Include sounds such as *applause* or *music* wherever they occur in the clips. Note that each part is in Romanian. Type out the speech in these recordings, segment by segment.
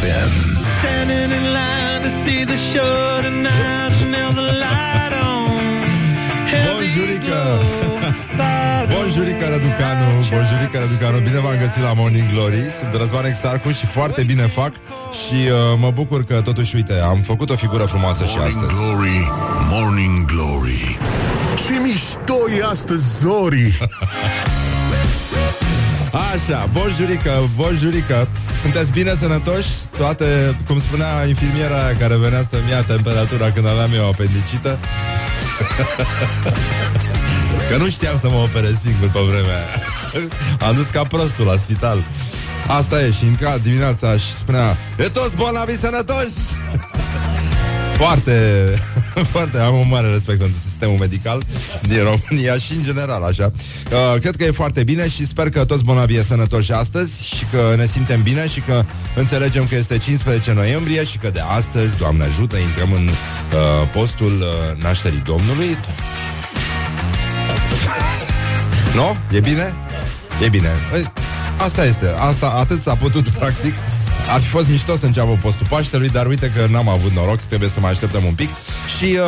FM. Standing in line to see the show tonight. Now the light on. Bonjurică! Bonjurică, *laughs* Răducanu! Bonjurică, Răducanu! Bine v-am găsit la Morning Glory. Sunt Răzvan Exarcu și foarte bine fac și uh, mă bucur că totuși, uite, am făcut o figură frumoasă și Morning astăzi. Glory, Morning Glory. Ce mișto e astăzi, Zori! *laughs* Așa, bonjurică, bonjurică. Sunteți bine sănătoși? Toate, cum spunea infirmiera aia care venea să-mi ia temperatura când aveam eu apendicită? Că nu știam să mă operez singur pe vremea aia. Am dus ca prostul la spital. Asta e și intra dimineața și spunea E toți bolnavi sănătoși! Foarte, *laughs* foarte, am un mare respect pentru sistemul medical din România și în general așa. Uh, cred că e foarte bine și sper că toți bolnavii e sănătoși astăzi și că ne simtem bine și că înțelegem că este 15 noiembrie și că de astăzi, Doamne ajută, intrăm în uh, postul uh, nașterii Domnului. *laughs* nu? E bine? E bine. Păi, Asta este. Asta atât s-a putut *laughs* practic. Ar fi fost mișto să înceapă postul Paștelui, dar uite că n-am avut noroc, trebuie să mai așteptăm un pic. Și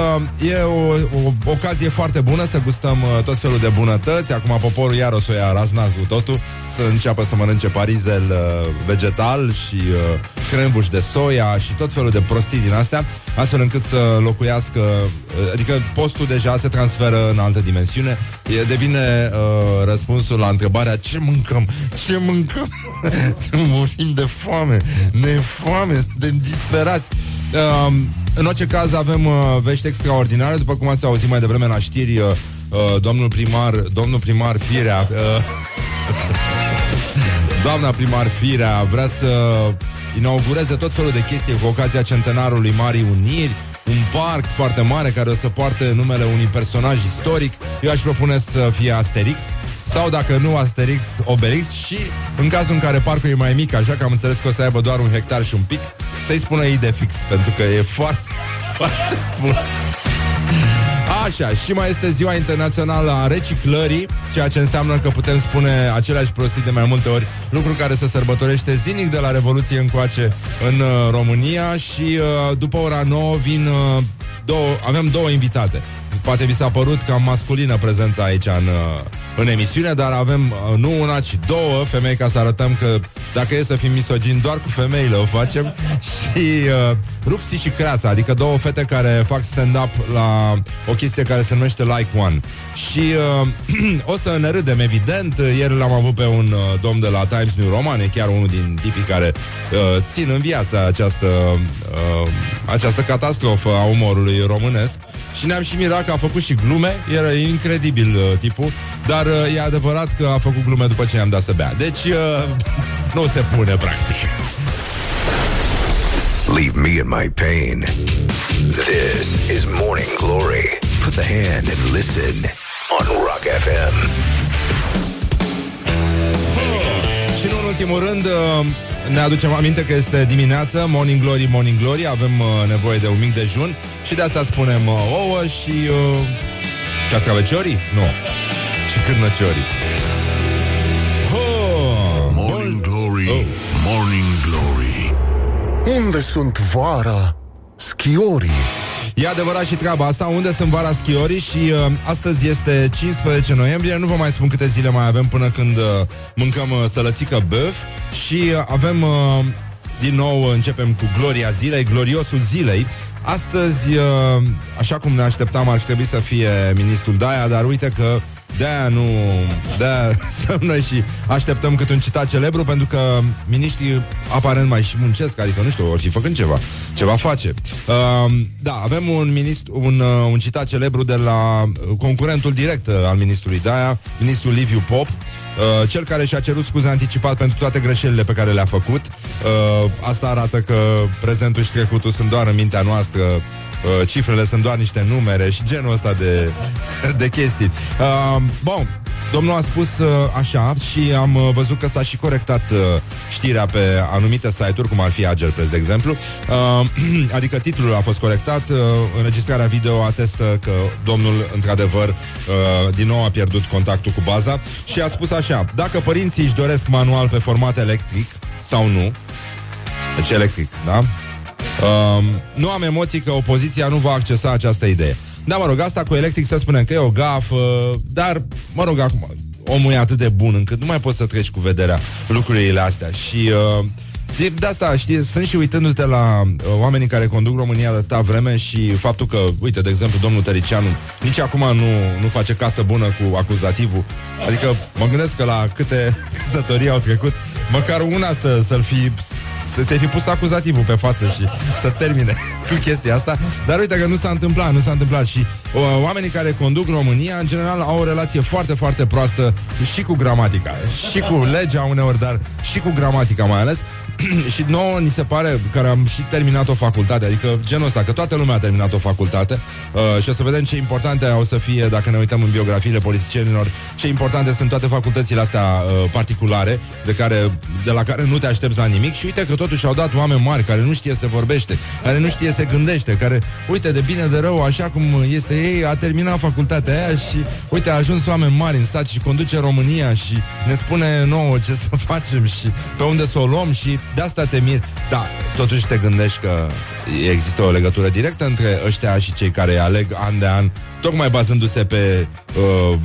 uh, e o, o ocazie foarte bună să gustăm uh, tot felul de bunătăți. Acum poporul iar o să o ia razna cu totul, să înceapă să mănânce parizel uh, vegetal și uh, crembuș de soia și tot felul de prostii din astea, astfel încât să locuiască, uh, adică postul deja se transferă în altă dimensiune, e, devine uh, răspunsul la întrebarea ce mâncăm, ce mâncăm, *laughs* murim de foame, ne e foame, suntem disperați. Uh, în orice caz avem uh, vești extraordinare, după cum ați auzit mai devreme la știri, uh, uh, domnul primar, domnul primar Firea, uh, *laughs* doamna primar Firea vrea să inaugureze tot felul de chestii cu ocazia centenarului Marii Uniri, un parc foarte mare care o să poarte numele unui personaj istoric. Eu aș propune să fie Asterix sau dacă nu Asterix, Obelix și în cazul în care parcul e mai mic, așa că am înțeles că o să aibă doar un hectar și un pic, să-i spună Idefix, pentru că e foarte, *laughs* foarte bun. Așa, și mai este ziua internațională a reciclării, ceea ce înseamnă că putem spune aceleași prostii de mai multe ori, lucru care se sărbătorește zilnic de la Revoluție încoace în uh, România și uh, după ora 9 vin uh, două, avem două invitate. Poate vi s-a părut cam masculină prezența aici în, uh, în emisiune, dar avem uh, nu una, ci două femei ca să arătăm că dacă e să fim misogini, doar cu femeile o facem *laughs* și uh, Ruxi și Creața, adică două fete care fac stand-up la o chestie care se numește Like One. Și uh, *clears throat* o să ne râdem, evident. Ieri l-am avut pe un uh, domn de la Times New Roman, e chiar unul din tipii care uh, țin în viață această, uh, această catastrofă a umorului românesc. Și ne-am și mirat că a făcut și glume, era incredibil uh, tipul, dar uh, e adevărat că a făcut glume după ce i-am dat să bea. Deci uh, *laughs* nu se pune, practic. Leave me in my pain. This is Morning Glory. Put the hand and listen on Rock FM. Și nu în ultimul rând uh, ne aducem aminte că este dimineață, Morning Glory, Morning Glory, avem uh, nevoie de un mic dejun și de asta spunem uh, ouă și uh, cascaveciorii? Nu. Și cârnăciorii. Oh, Morning Glory, Oh. Morning Glory. Unde sunt vara? Schiorii. E adevărat și treaba asta, unde sunt vara schiorii? Și uh, astăzi este 15 noiembrie, nu vă mai spun câte zile mai avem până când uh, mâncăm uh, sălățică băf. Și uh, avem, uh, din nou, uh, începem cu gloria zilei, gloriosul zilei. Astăzi, uh, așa cum ne așteptam, ar fi trebuit să fie ministrul Daia, dar uite că de-aia nu... De-aia *laughs* stăm noi și așteptăm cât un citat celebru Pentru că miniștrii aparent mai și muncesc Adică nu știu, or fi făcând ceva Ceva face uh, Da, avem un, ministru, un, uh, un citat celebru De la uh, concurentul direct uh, al ministrului Daia Ministrul Liviu Pop Uh, cel care și-a cerut scuze anticipat pentru toate greșelile pe care le-a făcut. Uh, asta arată că prezentul și trecutul sunt doar în mintea noastră Uh, cifrele sunt doar niște numere și genul ăsta de, *laughs* de chestii. Uh, bun, domnul a spus uh, așa și am uh, văzut că s-a și corectat uh, știrea pe anumite site-uri, cum ar fi Agerpress, de exemplu. Uh, *clears throat* adică titlul a fost corectat, uh, înregistrarea video atestă că domnul, într-adevăr, uh, din nou a pierdut contactul cu baza și a spus așa, dacă părinții își doresc manual pe format electric sau nu, Deci electric, da? Um, nu am emoții că opoziția nu va accesa această idee. Da, mă rog, asta cu electric să spunem că e o gafă, dar, mă rog, acum, omul e atât de bun încât nu mai poți să treci cu vederea lucrurile astea și... Uh, de, de asta, știi, stând și uitându-te la uh, oamenii care conduc România de atâta vreme și faptul că, uite, de exemplu, domnul Tăricianu nici acum nu, nu face casă bună cu acuzativul. Adică mă gândesc că la câte *laughs* căsătorii au trecut, măcar una să, să-l fi să se fi pus acuzativul pe față și să termine *laughs* cu chestia asta. Dar uite că nu s-a întâmplat, nu s-a întâmplat și uh, oamenii care conduc România, în general, au o relație foarte, foarte proastă și cu gramatica, și cu legea uneori, dar și cu gramatica mai ales. *clears throat* și nouă ni se pare, care am și terminat o facultate, adică genul ăsta, că toată lumea a terminat o facultate uh, și o să vedem ce importante o să fie, dacă ne uităm în biografiile politicienilor, ce importante sunt toate facultățile astea uh, particulare, de, care, de la care nu te aștepți la nimic. Și uite că totuși au dat oameni mari care nu știe să vorbește, care nu știe să gândește, care, uite, de bine de rău, așa cum este ei, a terminat facultatea aia și, uite, a ajuns oameni mari în stat și conduce România și ne spune nouă ce să *laughs* facem și pe unde să o luăm și de asta te mir. Da, totuși te gândești că există o legătură directă între ăștia și cei care îi aleg an de an, tocmai bazându-se pe uh,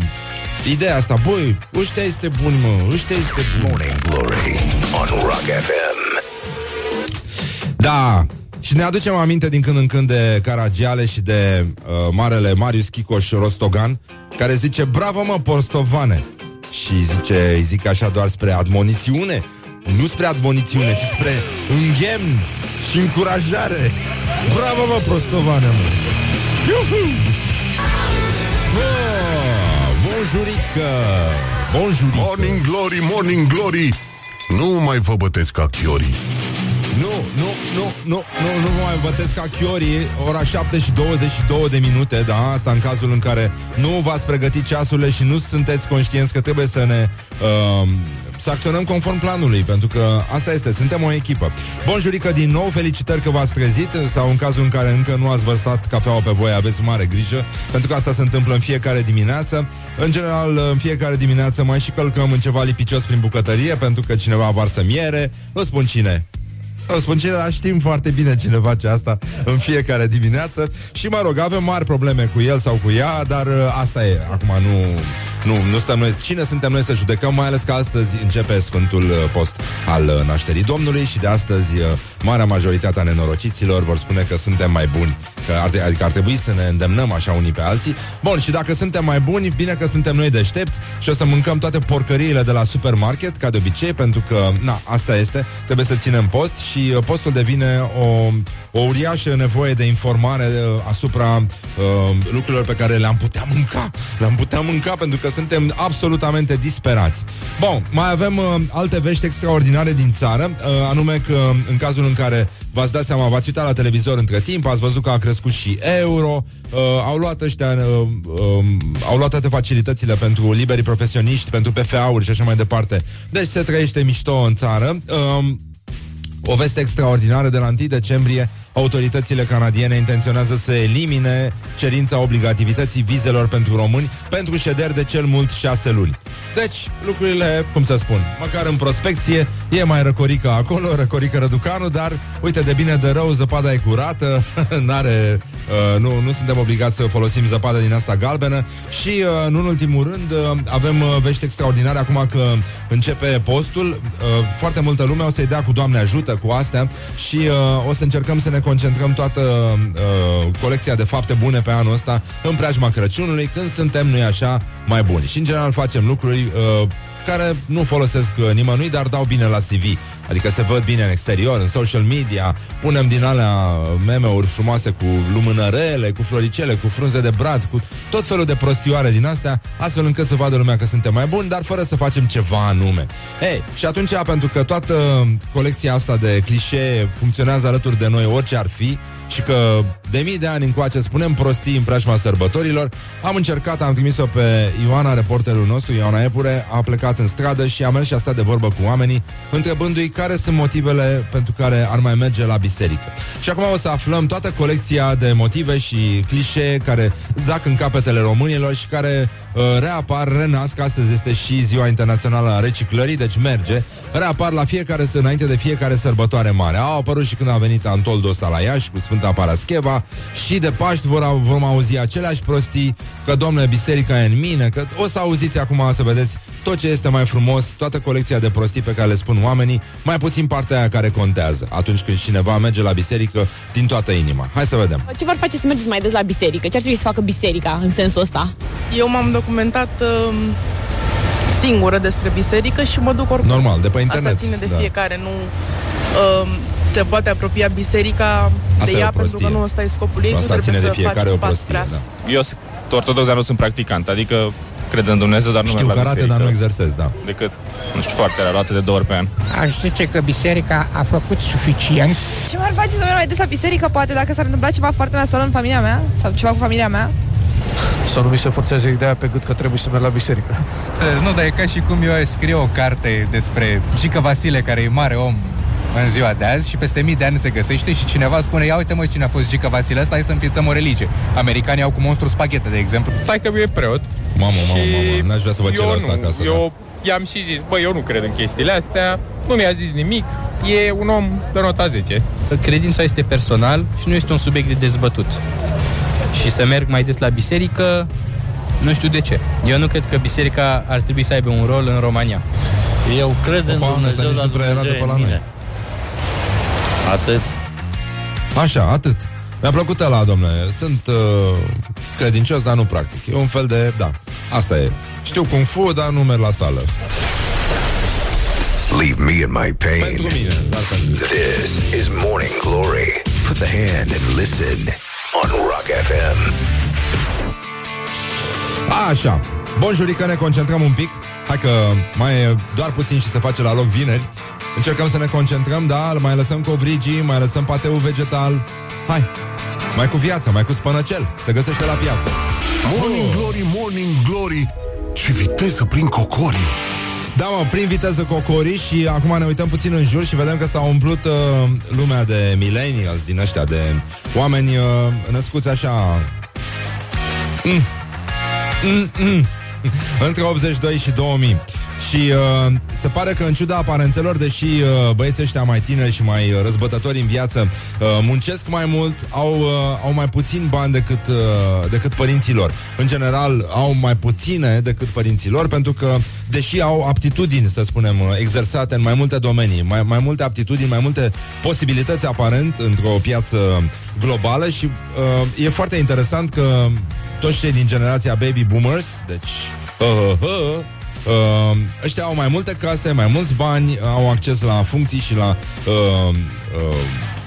ideea asta. Băi, ăștia este bun, mă, ăștia este bun. Morning Glory on Rock FM. Da, și ne aducem aminte din când în când de Caragiale și de uh, marele Marius Chicoș Rostogan, care zice, bravo mă, postovane! Și zice, îi zic așa doar spre admonițiune, nu spre admonițiune, ci spre înghem și încurajare. Bravo, mă, prostovane, mă! Iuhu! Oh, bonjurică! Bonjurică! Morning Glory, Morning Glory Nu mai vă bătesc ca chiorii Nu, nu, nu, nu, nu, nu vă mai bătesc ca chiorii Ora 7 și 22 de minute Da, asta în cazul în care Nu v-ați pregătit ceasurile și nu sunteți conștienți Că trebuie să ne uh, să acționăm conform planului, pentru că asta este, suntem o echipă. Bun, jurică, din nou, felicitări că v-ați trezit, sau în cazul în care încă nu ați vărsat cafeaua pe voi, aveți mare grijă, pentru că asta se întâmplă în fiecare dimineață. În general, în fiecare dimineață mai și călcăm în ceva lipicios prin bucătărie, pentru că cineva varsă miere, nu spun cine, o spun cine, dar știm foarte bine cine face asta în fiecare dimineață. Și mă rog, avem mari probleme cu el sau cu ea Dar uh, asta e, acum nu, nu, nu stăm noi. Cine suntem noi să judecăm, mai ales că astăzi începe Sfântul uh, Post al uh, nașterii Domnului Și de astăzi uh, marea majoritate a nenorociților vor spune că suntem mai buni că ar, Adică ar trebui să ne îndemnăm așa unii pe alții. Bun, și dacă suntem mai buni, bine că suntem noi deștepți Și o să mâncăm toate porcăriile de la supermarket Ca de obicei, pentru că, na, asta este. Trebuie să ținem post și uh, postul devine o, o uriașă nevoie de informare uh, asupra uh, lucrurilor pe care le-am putea mânca. Le-am putea mânca pentru că suntem absolutamente disperați. Bun, mai avem uh, alte vești extraordinare din țară, uh, anume că în cazul în care v-ați dat seama, v-ați uitat la televizor între timp, ați văzut că a crescut și euro, uh, au luat ăștia, uh, uh, au luat toate facilitățile pentru liberii profesioniști, pentru PFA-uri și așa mai departe. Deci se trăiește mișto în țară. Uh, o veste extraordinară de la 1 decembrie Autoritățile canadiene intenționează să elimine cerința obligativității vizelor pentru români pentru șederi de cel mult șase luni. Deci, lucrurile, cum să spun, măcar în prospecție, e mai răcorică acolo, răcorică răducanu, dar, uite, de bine de rău, zăpada e curată, *laughs* n-are, uh, nu, nu suntem obligați să folosim zăpadă din asta galbenă. Și, uh, nu în ultimul rând, uh, avem uh, vești extraordinare acum că începe postul, uh, foarte multă lume o să-i dea cu Doamne ajută cu astea. Și uh, o să încercăm să ne concentrăm toată uh, colecția de fapte bune pe anul ăsta în preajma Crăciunului, când suntem, noi așa, mai buni. Și, în general, facem lucruri uh, care nu folosesc uh, nimănui, dar dau bine la CV. Adică se văd bine în exterior, în social media, punem din alea meme-uri frumoase cu lumânărele, cu floricele, cu frunze de brad, cu tot felul de prostioare din astea, astfel încât să vadă lumea că suntem mai buni, dar fără să facem ceva anume. Ei, și atunci, pentru că toată colecția asta de clișee funcționează alături de noi, orice ar fi, și că de mii de ani încoace spunem prostii în preajma sărbătorilor, am încercat, am trimis-o pe Ioana, reporterul nostru, Ioana Epure, a plecat în stradă și a mers și a stat de vorbă cu oamenii, întrebându-i care sunt motivele pentru care ar mai merge la biserică. Și acum o să aflăm toată colecția de motive și clișee care zac în capetele românilor și care uh, reapar, renasc. Astăzi este și ziua internațională a reciclării, deci merge. Reapar la fiecare, înainte de fiecare sărbătoare mare. Au apărut și când a venit Antoldul ăsta la Iași cu Sfânta Parascheva și de Paști vor, vom auzi aceleași prostii că, domnule, biserica e în mine, că o să auziți acum să vedeți tot ce este mai frumos, toată colecția de prostii pe care le spun oamenii, mai puțin partea aia care contează atunci când cineva merge la biserică din toată inima. Hai să vedem. Ce v-ar face să mergeți mai des la biserică? Ce ar trebui să facă biserica în sensul ăsta? Eu m-am documentat uh, singură despre biserică și mă duc oricum. Normal, de pe internet. Asta ține de da. fiecare, nu uh, te poate apropia biserica Asta de e o ea, prostie. pentru că nu ăsta e scopul ei, Asta nu trebuie ține de să fiecare faci o pas prostie, spre asta. da. Eu sunt ortodox, dar nu sunt practicant, adică cred în Dumnezeu, dar nu Știu merg la karate, biserică, dar nu exersez, da. Decât, nu știu, foarte rar, o dată de două ori pe an. Aș zice că biserica a făcut suficient Ce m-ar face să merg mai des la biserică, poate, dacă s-ar întâmpla ceva foarte nasol în familia mea? Sau ceva cu familia mea? Să nu mi se forțeze ideea pe gât că trebuie să merg la biserică. Nu, dar e ca și cum eu scriu o carte despre Gică Vasile, care e mare om în ziua de azi și peste mii de ani se găsește și cineva spune ia uite mă cine a fost Gică Vasile, ăsta hai să înființăm o religie. Americanii au cu monstru spaghete, de exemplu. Tai că e preot. Mamă, mamă, și mamă, n-aș vrea să vă cer eu asta nu, acasă. da. Eu i-am și zis, bă, eu nu cred în chestiile astea, nu mi-a zis nimic, e un om de nota 10. Credința este personal și nu este un subiect de dezbătut. Și să merg mai des la biserică, nu știu de ce. Eu nu cred că biserica ar trebui să aibă un rol în România. Eu cred în Opa, ăsta Dumnezeu, nici dar nu prea arată Dumnezeu pe e la în noi. mine. Atât. Așa, atât. Mi-a plăcut la domnule. Sunt uh, credincios, dar nu practic. E un fel de... Da, asta e. Știu Kung Fu, dar nu merg la sală. Leave me in my pain. Pentru mine, dar pentru... This is Morning Glory. Put the hand and listen on Rock FM. Așa. Bonjurică, ne concentrăm un pic. Hai că mai e doar puțin și se face la loc vineri. Încercăm să ne concentrăm, da, mai lăsăm covrigii, mai lăsăm pateu vegetal. Hai, mai cu viață, mai cu spănăcel. Se găsește la piață. Morning Glory, Morning Glory Ce viteză prin cocorii Da, mă, prin viteză cocori și acum ne uităm puțin în jur și vedem că s-a umplut uh, lumea de millennials din ăștia, de oameni uh, născuți așa... Mm. Mm, mm. Între 82 și 2000 și uh, se pare că în ciuda aparențelor, deși uh, băieții ăștia mai tineri și mai uh, răzbătători în viață uh, muncesc mai mult, au, uh, au mai puțin bani decât, uh, decât părinții lor. În general, au mai puține decât părinții lor, pentru că, deși au aptitudini, să spunem, uh, exersate în mai multe domenii, mai, mai multe aptitudini, mai multe posibilități aparent într-o piață globală și uh, e foarte interesant că toți cei din generația baby boomers, deci uh, uh, uh, Uh, ăștia au mai multe case, mai mulți bani, au acces la funcții și la uh, uh,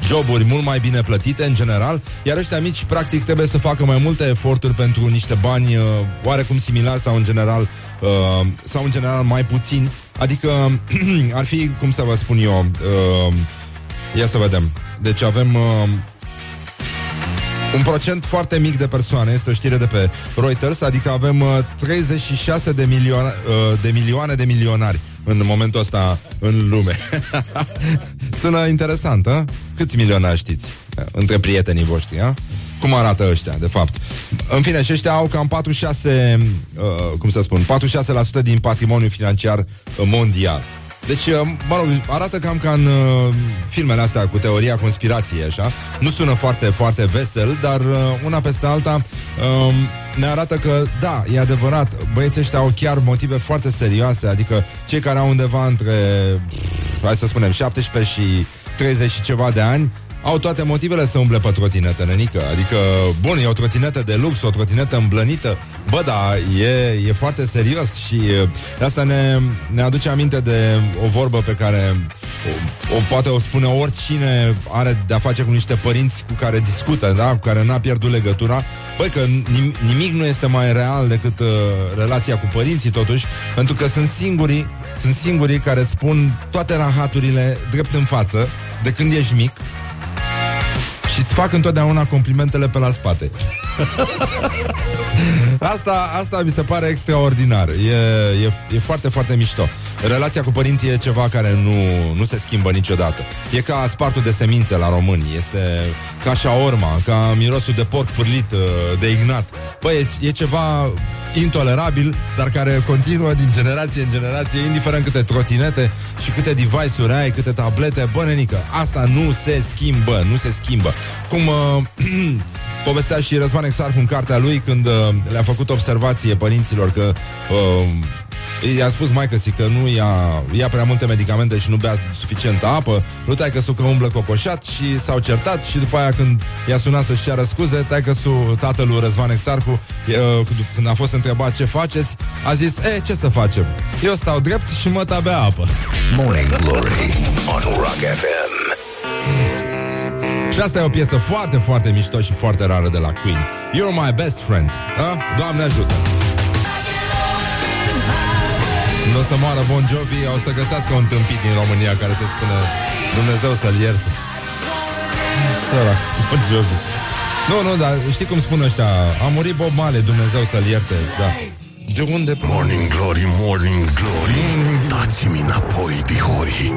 joburi mult mai bine plătite în general, iar ăștia mici practic trebuie să facă mai multe eforturi pentru niște bani uh, oarecum similari sau în general uh, sau în general mai puțini. Adică *clears throat* ar fi, cum să vă spun eu, uh, ia să vedem. Deci avem uh, un procent foarte mic de persoane, este o știre de pe Reuters, adică avem uh, 36 de milioane, uh, de milioane de milionari în momentul ăsta în lume. *laughs* Sună interesant, a? Câți milionari știți? Între prietenii voștri, a? Cum arată ăștia, de fapt? În fine, și ăștia au cam 46, uh, cum să spun, 46% din patrimoniul financiar uh, mondial. Deci, uh, mă rog, arată cam ca în uh, filmele astea cu teoria conspirației, așa. Nu sună foarte, foarte vesel, dar uh, una peste alta uh, ne arată că, da, e adevărat, băieții ăștia au chiar motive foarte serioase, adică cei care au undeva între, hai să spunem, 17 și 30 și ceva de ani, au toate motivele să umble pe trotinetă, nenică. Adică, bun, e o trotinetă de lux, o trotinetă îmblănită. Bă, da, e, e foarte serios și e, asta ne, ne aduce aminte de o vorbă pe care o, o poate o spune oricine are de-a face cu niște părinți cu care discută, da? Cu care n-a pierdut legătura. Băi, că nim- nimic nu este mai real decât uh, relația cu părinții, totuși, pentru că sunt singurii sunt singurii care îți spun toate rahaturile drept în față de când ești mic și îți fac întotdeauna complimentele pe la spate. *laughs* asta, asta mi se pare extraordinar. E, e, e foarte, foarte mișto. Relația cu părinții e ceva care nu, nu se schimbă niciodată. E ca spartul de semințe la români. Este ca șaorma, ca mirosul de porc pârlit uh, de ignat. Băi, e, e ceva intolerabil, dar care continuă din generație în generație, indiferent câte trotinete și câte device-uri ai, câte tablete, bă, nenică, asta nu se schimbă, nu se schimbă. Cum uh, *clears throat* povestea și Răzvan Exarhu în cartea lui când uh, le-a făcut observație părinților că uh, I-a spus mai că nu ia, ia prea multe medicamente și nu bea suficientă apă, nu tai că că umblă cocoșat și s-au certat și după aia când i-a sunat să-și ceară scuze, tai că tatălui Răzvan Exarhu, când a fost întrebat ce faceți, a zis, e, ce să facem? Eu stau drept și mă tabea apă. Morning Glory on Rock FM. Și asta e o piesă foarte, foarte mișto și foarte rară de la Queen. You're my best friend. A? Doamne ajută! Nu o să moară Bon Jovi, o să găsească un tâmpit din România care se spune Dumnezeu să-l ierte. Sărac, Bon Jovi. Nu, nu, dar știi cum spun ăștia? A murit Bob Marley, Dumnezeu să-l ierte, da. De unde? Morning glory, morning glory Dați-mi înapoi, dihori *laughs*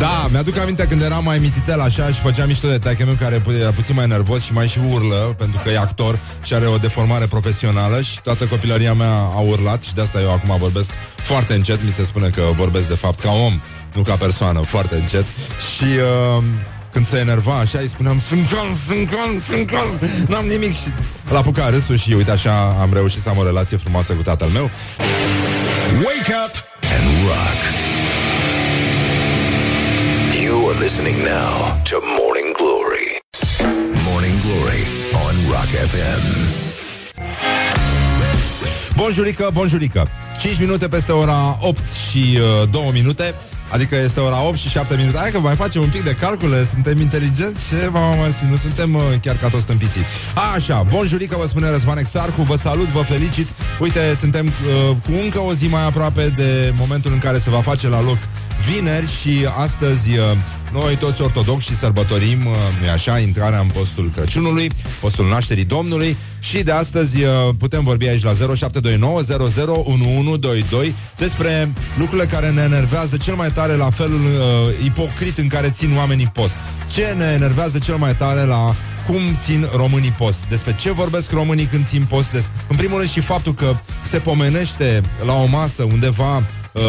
Da, mi-aduc aminte când eram mai mititel așa și făceam mișto de taică meu care era puțin mai nervos și mai și urlă pentru că e actor și are o deformare profesională și toată copilăria mea a urlat și de asta eu acum vorbesc foarte încet, mi se spune că vorbesc de fapt ca om, nu ca persoană, foarte încet și uh, când se enerva așa, îi spuneam Sunt calm, sunt calm, sunt calm N-am nimic și l-a apucat râsul și uite așa am reușit să am o relație frumoasă cu tatăl meu. Wake up and rock. You are listening now to Morning Glory. Morning Glory on Rock FM Bonjurică, bonjurică. 5 minute peste ora 8 și uh, 2 minute Adică este ora 8 și 7 minute. Hai că mai facem un pic de calcule. Suntem inteligenți și mama, nu suntem uh, chiar ca toți stâmpiții Așa, bonjurică, vă spune Răzvan Exarcu. Vă salut, vă felicit. Uite, suntem uh, cu încă o zi mai aproape De momentul în care se va face la loc vineri Și astăzi uh, noi toți ortodoxi sărbătorim, uh, nu așa, intrarea în postul Crăciunului, postul nașterii Domnului și de astăzi uh, putem vorbi aici la 0729 despre lucrurile care ne enervează cel mai tare la felul uh, ipocrit în care țin oamenii post. Ce ne enervează cel mai tare la cum țin românii post. Despre ce vorbesc românii când țin post. Des- în primul rând și faptul că se pomenește la o masă undeva Uh,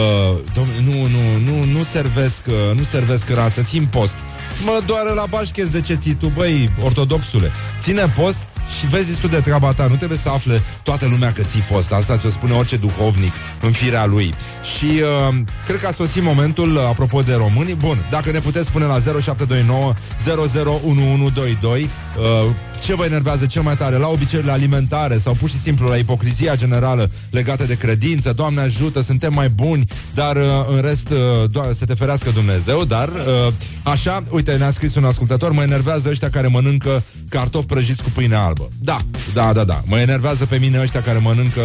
dom- nu, nu, nu, nu servesc, uh, nu servesc rață, țin post. Mă doare la bașchez de ce ții tu, băi, ortodoxule. Ține post și vezi tu de treaba ta. Nu trebuie să afle toată lumea că ții post. Asta ți-o spune orice duhovnic în firea lui. Și uh, cred că a sosit momentul, uh, apropo de români. Bun, dacă ne puteți spune la 0729 001122 uh, ce vă enervează cel mai tare la obiceiurile alimentare sau pur și simplu la ipocrizia generală legată de credință. Doamne ajută, suntem mai buni, dar uh, în rest uh, do- să te ferească Dumnezeu, dar uh, așa, uite, ne-a scris un ascultător, mă enervează ăștia care mănâncă cartofi prăjiți cu pâine albă. Da, da, da, da. Mă enervează pe mine ăștia care mănâncă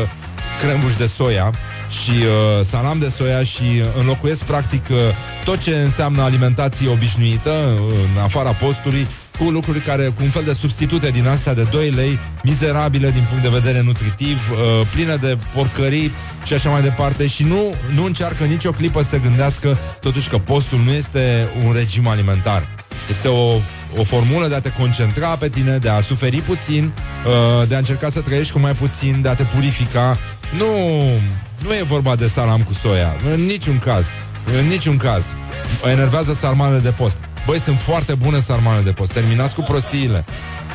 crembuș de soia și uh, salam de soia și înlocuiesc practic uh, tot ce înseamnă alimentație obișnuită uh, în afara postului cu lucruri care, cu un fel de substitute din astea de 2 lei, mizerabile din punct de vedere nutritiv, uh, pline de porcării și așa mai departe și nu, nu încearcă nicio clipă să gândească totuși că postul nu este un regim alimentar. Este o, o formulă de a te concentra pe tine, de a suferi puțin, uh, de a încerca să trăiești cu mai puțin, de a te purifica. Nu, nu e vorba de salam cu soia, în niciun caz. În niciun caz. O enervează sarmalele de post. Băi, sunt foarte bune sarmalele de post. Terminați cu prostiile.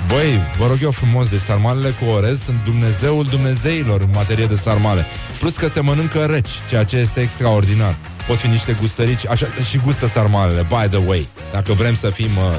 Băi, vă rog eu frumos, deci sarmalele cu orez sunt Dumnezeul Dumnezeilor în materie de sarmale. Plus că se mănâncă reci, ceea ce este extraordinar. Pot fi niște gustărici, așa și gustă sarmalele, by the way, dacă vrem să fim uh,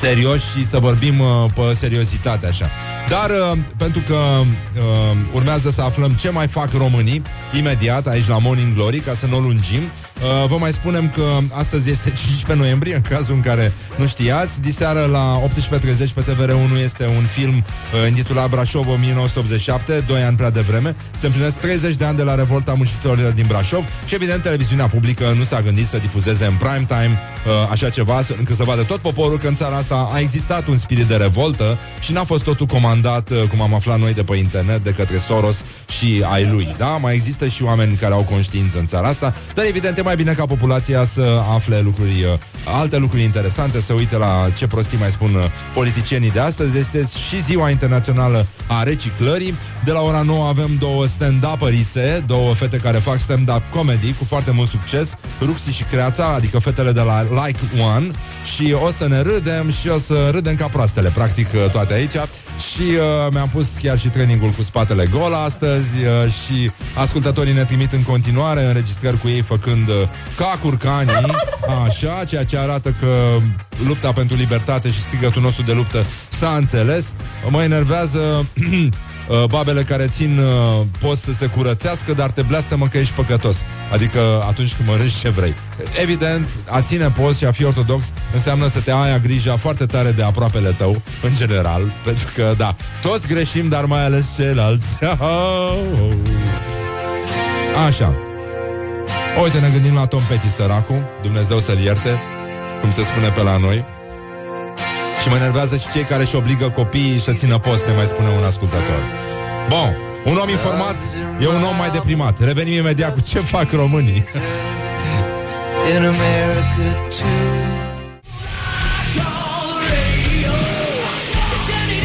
serioși și să vorbim uh, pe seriozitate așa. Dar uh, pentru că uh, urmează să aflăm ce mai fac românii imediat aici la Morning Glory, ca să nu o lungim, Uh, vă mai spunem că astăzi este 15 noiembrie, în cazul în care nu știați. Diseară la 18.30 pe TVR1 este un film uh, intitulat Brașov 1987, 2 ani prea devreme. Se împlinesc 30 de ani de la revolta muncitorilor din Brașov și evident televiziunea publică nu s-a gândit să difuzeze în prime time uh, așa ceva, să- încât să vadă tot poporul că în țara asta a existat un spirit de revoltă și n-a fost totul comandat, uh, cum am aflat noi de pe internet, de către Soros și ai lui. Da? Mai există și oameni care au conștiință în țara asta, dar evident e mai bine ca populația să afle lucruri, uh, alte lucruri interesante, să uite la ce prostii mai spun uh, politicienii de astăzi. Este și ziua internațională a reciclării. De la ora 9 avem două stand-up-ărițe, două fete care fac stand-up comedy cu foarte mult succes, Ruxi și Creața, adică fetele de la Like One și o să ne râdem și o să râdem ca proastele, practic uh, toate aici. Și uh, mi-am pus chiar și trainingul cu spatele gol astăzi uh, și ascultătorii ne trimit în continuare înregistrări cu ei făcând uh, ca curcanii, așa, ceea ce arată că lupta pentru libertate și strigătul nostru de luptă s-a înțeles. Mă enervează *clears throat* Uh, babele care țin uh, post să se curățească, dar te blastămă că ești păcătos. Adică atunci când mănânci ce vrei. Evident, a ține post și a fi ortodox înseamnă să te ai grija foarte tare de aproapele tău, în general, *laughs* pentru că, da, toți greșim, dar mai ales ceilalți. *laughs* Așa. Uite, ne gândim la Tom Petty, săracu, Dumnezeu să-l ierte, cum se spune pe la noi. Și mă enervează și cei care își obligă copiii să țină post, ne mai spune un ascultător. Bun, un om informat e un om mai deprimat. Revenim imediat cu ce fac românii. *laughs* In America too.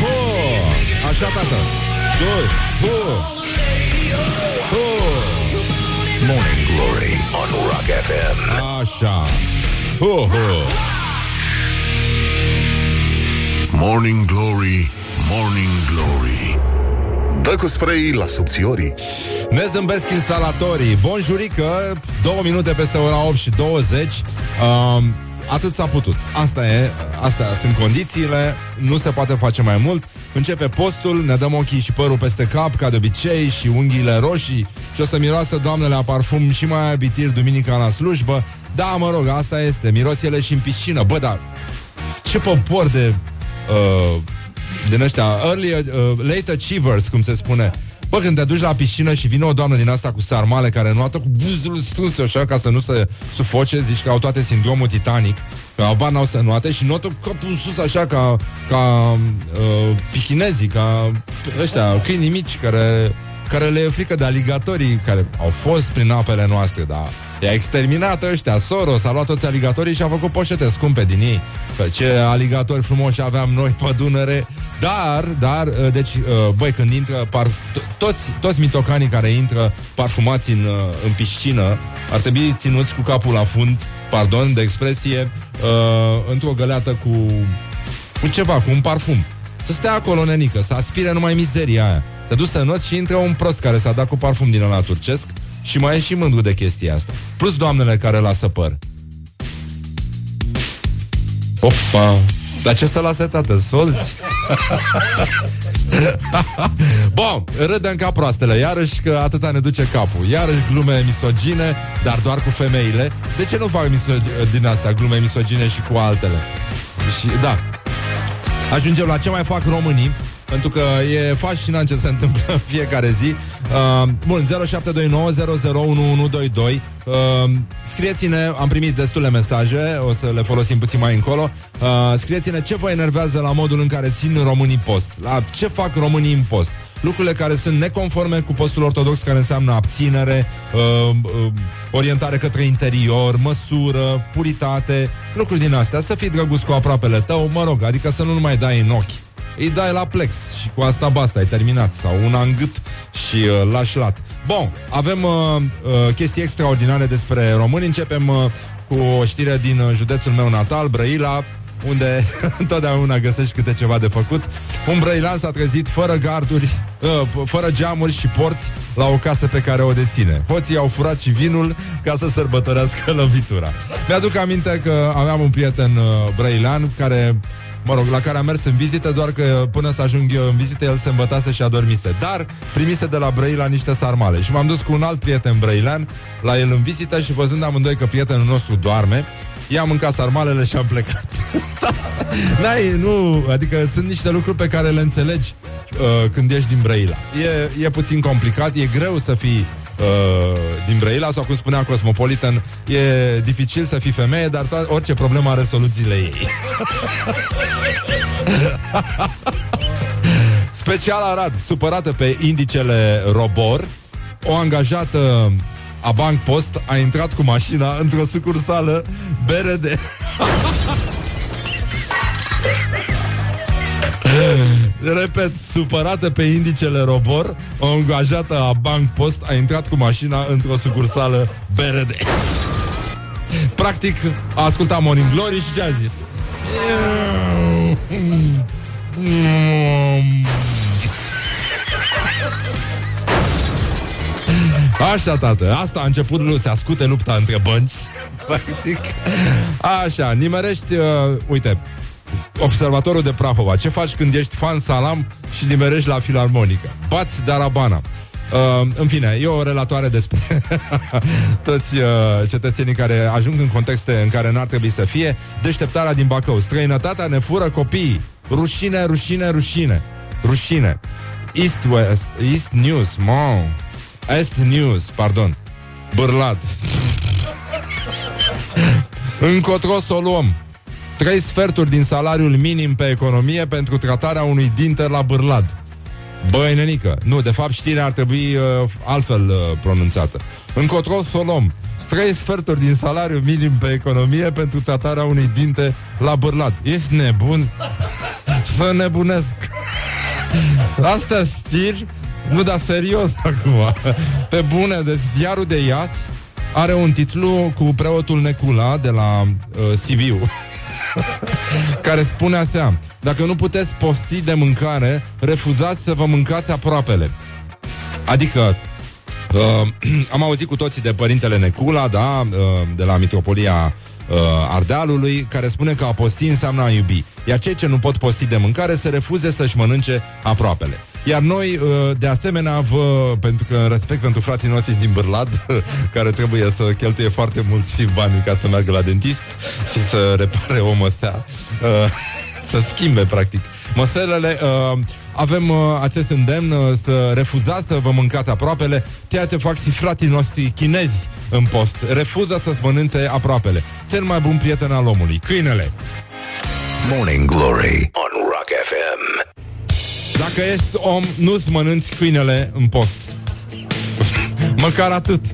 Ho! Așa, tată. Doi. Ho! Ho! Morning Glory on Rock FM. Așa. Ho, ho. Morning Glory, Morning Glory. Dă cu spray la subțiorii. Ne zâmbesc instalatorii. Bonjurică, două minute peste ora 8 și 20 um, Atât s-a putut. Asta e, astea sunt condițiile. Nu se poate face mai mult. Începe postul, ne dăm ochii și părul peste cap Ca de obicei și unghiile roșii. Și o să miroasă doamnele a parfum Și mai abitir duminica la slujbă. Da, mă rog, asta este. Miros ele și în piscină. Bă, dar ce popor de uh, din ăștia early, uh, late achievers, cum se spune. Bă, când te duci la piscină și vine o doamnă din asta cu sarmale care nuată cu buzul strâns așa ca să nu se sufoce, zici că au toate sindromul Titanic, că abar n-au să nuate și notă capul sus așa ca, ca uh, pichinezii, ca ăștia, câinii mici care, care le e frică de aligatorii care au fost prin apele noastre, dar I-a exterminat ăștia, Soros a luat toți aligatorii și a făcut poșete scumpe din ei. Că ce aligatori frumoși aveam noi pe Dunăre. Dar, dar, uh, deci, uh, băi, când intră par, to- toți, toți mitocanii care intră parfumați în, uh, în piscină ar trebui ținuți cu capul la fund, pardon de expresie, uh, într-o găleată cu, cu ceva, cu un parfum. Să stea acolo, nenică, să aspire numai mizeria aia. Te duci să noți și intră un prost care s-a dat cu parfum din ăla turcesc și mai e și mândru de chestia asta. Plus doamnele care lasă păr. Opa! Dar ce să lase, tată? Solzi? *laughs* Bun, râdem ca proastele Iarăși că atâta ne duce capul Iarăși glume misogine, dar doar cu femeile De ce nu fac misogi- din astea Glume misogine și cu altele Și da Ajungem la ce mai fac românii pentru că e fascinant ce se întâmplă în fiecare zi. Uh, bun, 0729001122. Uh, scrieți-ne, am primit destule mesaje, o să le folosim puțin mai încolo. Uh, scrieți-ne ce vă enervează la modul în care țin românii post. La ce fac românii în post. Lucrurile care sunt neconforme cu postul ortodox, care înseamnă abținere, uh, uh, orientare către interior, măsură, puritate, lucruri din astea. Să fii drăguț cu aproapele tău, mă rog, adică să nu numai dai în ochi îi dai la plex și cu asta basta, ai terminat. Sau una în gât și uh, lași lat. Bun, avem uh, uh, chestii extraordinare despre români. Începem uh, cu o știre din uh, județul meu natal, Brăila, unde *laughs* întotdeauna găsești câte ceva de făcut. Un brăilan s-a trezit fără garduri, uh, fără geamuri și porți la o casă pe care o deține. Hoții au furat și vinul ca să sărbătorească *laughs* lovitura. Mi-aduc aminte că aveam un prieten uh, brăilan care mă rog, la care am mers în vizită, doar că până să ajung eu în vizită, el se îmbătase și adormise. Dar primise de la Brăila niște sarmale. Și m-am dus cu un alt prieten brăilean la el în vizită și văzând amândoi că prietenul nostru doarme, i-am mâncat sarmalele și am plecat. *laughs* N-ai, nu, adică sunt niște lucruri pe care le înțelegi uh, când ești din Brăila. E, e puțin complicat, e greu să fii uh, din Brăila sau cum spunea Cosmopolitan, e dificil să fii femeie, dar to- orice problemă are soluțiile ei. *laughs* Special Arad, supărată pe indicele Robor, o angajată a Bank Post a intrat cu mașina într-o sucursală BRD. *laughs* Repet, supărată pe indicele Robor, o angajată a Bank Post a intrat cu mașina într-o sucursală BRD. Practic, a ascultat Morning Glory și ce a zis? Așa, tată, asta a început, se ascute lupta între bănci *laughs* Practic Așa, nimerești, uh, uite Observatorul de Prahova Ce faci când ești fan salam și nimerești la filarmonică? Bați Darabana Uh, în fine, e o relatoare despre *laughs* toți uh, cetățenii care ajung în contexte în care n-ar trebui să fie. Deșteptarea din Bacău. Străinătatea ne fură copiii. Rușine, rușine, rușine. Rușine. East West, East News, mom. Est News, pardon. Bârlad. *laughs* Încotro să o luăm. Trei sferturi din salariul minim pe economie pentru tratarea unui dinter la bârlad. Băi, nenică, nu, de fapt știrea ar trebui uh, altfel uh, pronunțată. Încotro să o luăm. Trei sferturi din salariul minim pe economie pentru tratarea unui dinte la bârlad. Ești nebun? *laughs* să nebunesc. Asta stil? Nu, dar serios *laughs* acum. Pe bune, de ziarul de Iați are un titlu cu preotul Necula de la uh, Sibiu. *laughs* care spune așa Dacă nu puteți posti de mâncare Refuzați să vă mâncați aproapele. Adică uh, *clears throat* Am auzit cu toții de părintele Necula Da, uh, de la Mitropolia uh, Ardealului Care spune că a posti înseamnă a iubi. Iar cei ce nu pot posti de mâncare Se refuze să-și mănânce aproapele iar noi, uh, de asemenea, vă, pentru că în respect pentru frații noștri din Bârlad, *laughs* care trebuie să cheltuie foarte mulți bani ca să meargă la dentist și să repare o măsea, uh, *laughs* să schimbe, practic, măselele, uh, avem uh, acest îndemn uh, să refuzați să vă mâncați aproapele, ceea ce fac și frații noștri chinezi în post. Refuză să-ți mănânce aproapele. Cel mai bun prieten al omului, câinele. Morning Glory on Rock FM. Dacă ești om, nu-ți mănânci câinele în post. *laughs* Măcar atât.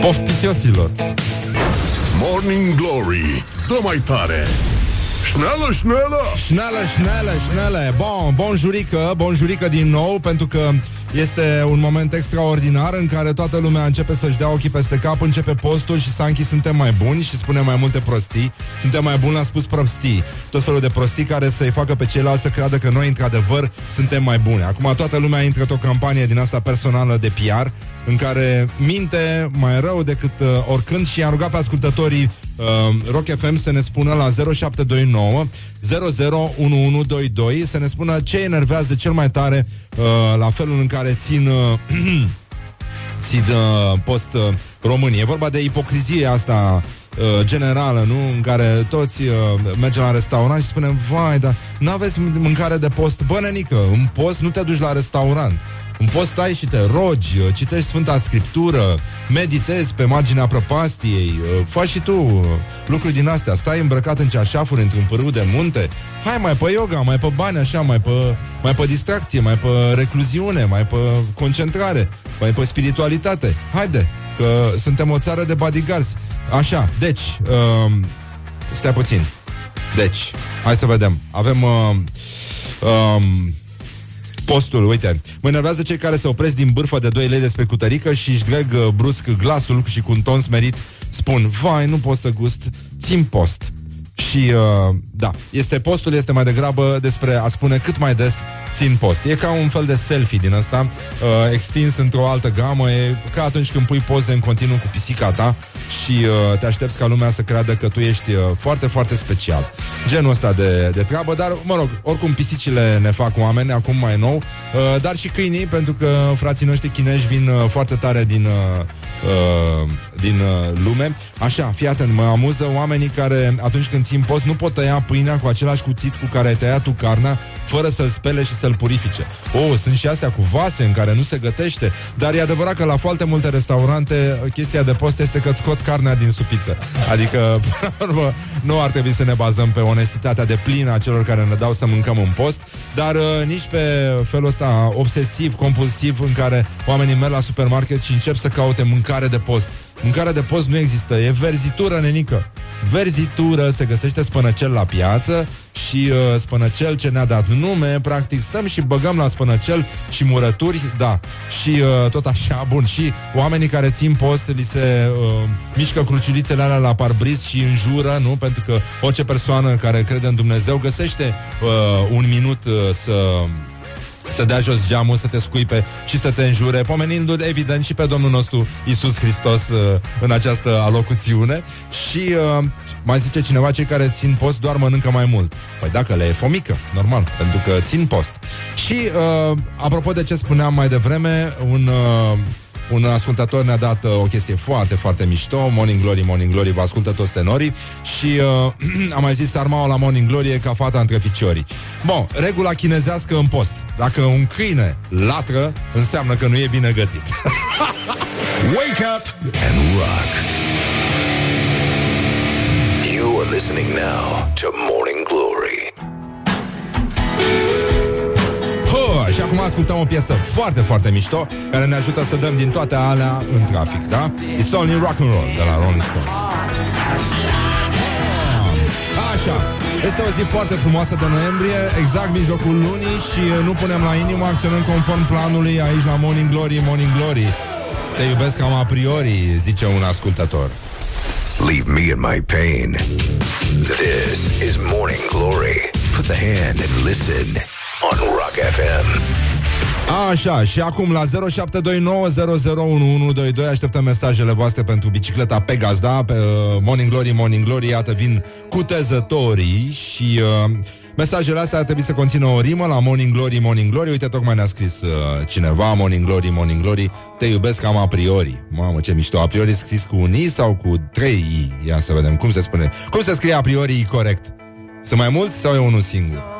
Poftitiosilor. Morning Glory Dă mai tare Șneală, șneală Șneală, șneală, șneală Bun, bonjurică, bonjurică din nou Pentru că este un moment extraordinar În care toată lumea începe să-și dea ochii peste cap Începe postul și Sanchi suntem mai buni Și spune mai multe prostii. Suntem mai buni, a spus prostii. Tot felul de prostii care să-i facă pe ceilalți să creadă Că noi, într-adevăr, suntem mai buni. Acum toată lumea intră într-o campanie din asta personală de PR în care minte mai rău decât uh, oricând și a rugat pe ascultătorii uh, Rock FM să ne spună la 0729 001122 să ne spună ce enervează cel mai tare uh, la felul în care țin uh, *clears throat* țin uh, post uh, România. E vorba de ipocrizie asta uh, generală, nu? În care toți uh, mergem la restaurant și spunem, vai, dar nu aveți mâncare de post? Bă, nenică, în post nu te duci la restaurant. În post stai și te rogi, uh, citești Sfânta Scriptură, meditezi pe marginea prăpastiei, uh, faci și tu uh, lucruri din astea, stai îmbrăcat în ceașafuri într-un pârâu de munte, hai mai pe yoga, mai pe bani așa, mai pe, mai pe distracție, mai pe recluziune, mai pe concentrare, mai pe spiritualitate. Haide, că suntem o țară de bodyguards. Așa, deci, uh, stai puțin. Deci, hai să vedem. Avem... Uh, um, postul, uite, mă enervează cei care se opresc din bârfă de 2 lei despre cutărică și își dreg uh, brusc glasul și cu un ton smerit. Spun, vai, nu pot să gust, țin post. Și, uh, da, este postul este mai degrabă despre a spune cât mai des țin post. E ca un fel de selfie din ăsta, uh, extins într-o altă gamă, e ca atunci când pui poze în continuu cu pisica ta și uh, te aștepți ca lumea să creadă că tu ești uh, foarte, foarte special. genul ăsta de, de treabă, dar, mă rog, oricum pisicile ne fac oameni, acum mai nou, uh, dar și câinii, pentru că frații noștri chinezi vin uh, foarte tare din... Uh, uh, din uh, lume. Așa, fii atent, mă amuză oamenii care atunci când țin post nu pot tăia pâinea cu același cuțit cu care ai tăiat tu carnea fără să-l spele și să-l purifice. Oh, sunt și astea cu vase în care nu se gătește, dar e adevărat că la foarte multe restaurante chestia de post este că scot carnea din supiță. Adică, *laughs* până la urmă, nu ar trebui să ne bazăm pe onestitatea de plină a celor care ne dau să mâncăm în post, dar uh, nici pe felul ăsta obsesiv, compulsiv în care oamenii merg la supermarket și încep să caute mâncare de post. Mâncarea de post nu există, e verzitură, nenică. Verzitură, se găsește spănăcel la piață și uh, spănăcel ce ne-a dat nume, practic stăm și băgăm la spănăcel și murături, da. Și uh, tot așa, *laughs* bun, și oamenii care țin post li se uh, mișcă cruciulițele alea la parbriz și înjură, nu? Pentru că orice persoană care crede în Dumnezeu găsește uh, un minut uh, să să dea jos geamul, să te scuipe și să te înjure, pomenindu-l evident și pe Domnul nostru Isus Hristos uh, în această alocuțiune și uh, mai zice cineva, cei care țin post doar mănâncă mai mult. Păi dacă le e fomică, normal, pentru că țin post. Și uh, apropo de ce spuneam mai devreme, un... Uh, un ascultător ne-a dat uh, o chestie foarte, foarte mișto Morning Glory, Morning Glory, vă ascultă toți tenorii Și uh, *clears throat* am mai zis Sarmaua la Morning Glory e ca fata între ficiorii Bun, regula chinezească în post Dacă un câine latră Înseamnă că nu e bine gătit *laughs* Wake up and rock. You are listening now to Morning Glory. Și acum ascultăm o piesă foarte, foarte mișto Care ne ajută să dăm din toate alea în trafic, da? It's only rock and roll de la Rolling Stones Așa, este o zi foarte frumoasă de noiembrie, exact mijlocul lunii și uh, nu punem la inimă, acționăm conform planului aici la Morning Glory, Morning Glory. Te iubesc cam a priori, zice un ascultător. Leave me in my pain. This is Morning Glory. Put the hand and listen on Rock FM. Așa, și acum la 0729001122 așteptăm mesajele voastre pentru bicicleta Pegas, da? Pe uh, Morning Glory, Morning Glory, iată vin cutezătorii și uh, mesajele astea ar trebui să conțină o rimă la Morning Glory, Morning Glory. Uite, tocmai ne-a scris uh, cineva, Morning Glory, Morning Glory, te iubesc cam a priori. Mamă, ce mișto, a priori scris cu un I sau cu trei I? Ia să vedem, cum se spune? Cum se scrie a priori corect? Sunt mai mulți sau e unul singur?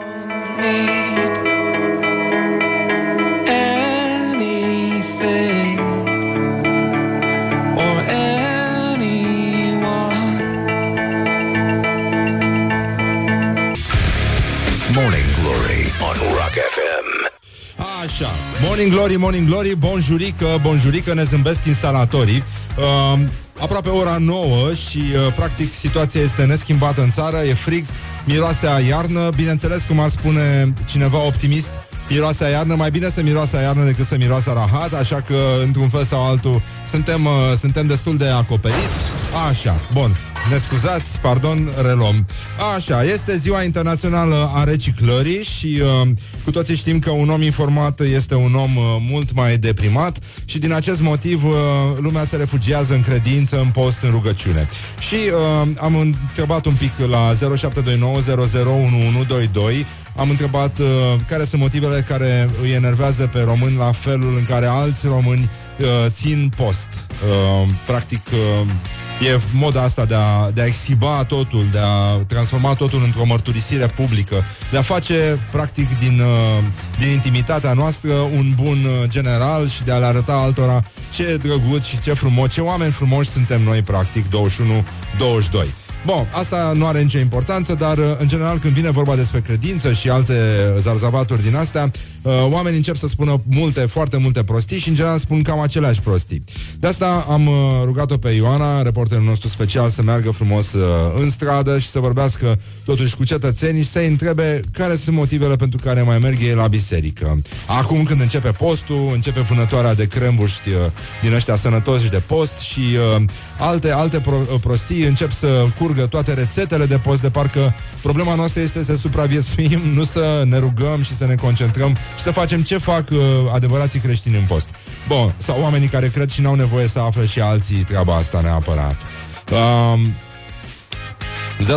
Morning Glory, Morning Glory, bonjurică, bonjurică, ne zâmbesc instalatorii. Uh, aproape ora 9 și uh, practic situația este neschimbată în țară, e frig, miroase a iarnă, bineînțeles cum ar spune cineva optimist, miroase a iarnă, mai bine să miroase a iarnă decât să miroase a rahat, așa că într-un fel sau altul suntem, uh, suntem destul de acoperiți. Așa, bun, ne scuzați, pardon, reluăm. Așa, este ziua internațională a reciclării și uh, cu toții știm că un om informat este un om uh, mult mai deprimat și din acest motiv uh, lumea se refugiază în credință, în post, în rugăciune. Și uh, am întrebat un pic la 0729001122 am întrebat uh, care sunt motivele care îi enervează pe români la felul în care alți români uh, țin post. Uh, practic, uh, e moda asta de a, de a exhiba totul, de a transforma totul într-o mărturisire publică, de a face, practic, din, uh, din intimitatea noastră un bun uh, general și de a le arăta altora ce drăguț și ce frumos, ce oameni frumoși suntem noi, practic, 21-22. Bun, asta nu are nicio importanță, dar uh, în general când vine vorba despre credință și alte zarzavaturi din astea, uh, oamenii încep să spună multe, foarte multe prostii și în general spun cam aceleași prostii. De asta am uh, rugat-o pe Ioana, reporterul nostru special, să meargă frumos în stradă și să vorbească totuși cu cetățenii și să-i întrebe care sunt motivele pentru care mai merg ei la biserică. Acum când începe postul, începe vânătoarea de crembuști din ăștia sănătoși de post și uh, alte, alte pro- prostii încep să curgă toate rețetele de post, de parcă problema noastră este să supraviețuim, nu să ne rugăm și să ne concentrăm și să facem ce fac uh, adevărații creștini în post. Bun, sau oamenii care cred și n-au nevoie să afle și alții treaba asta neapărat. Um,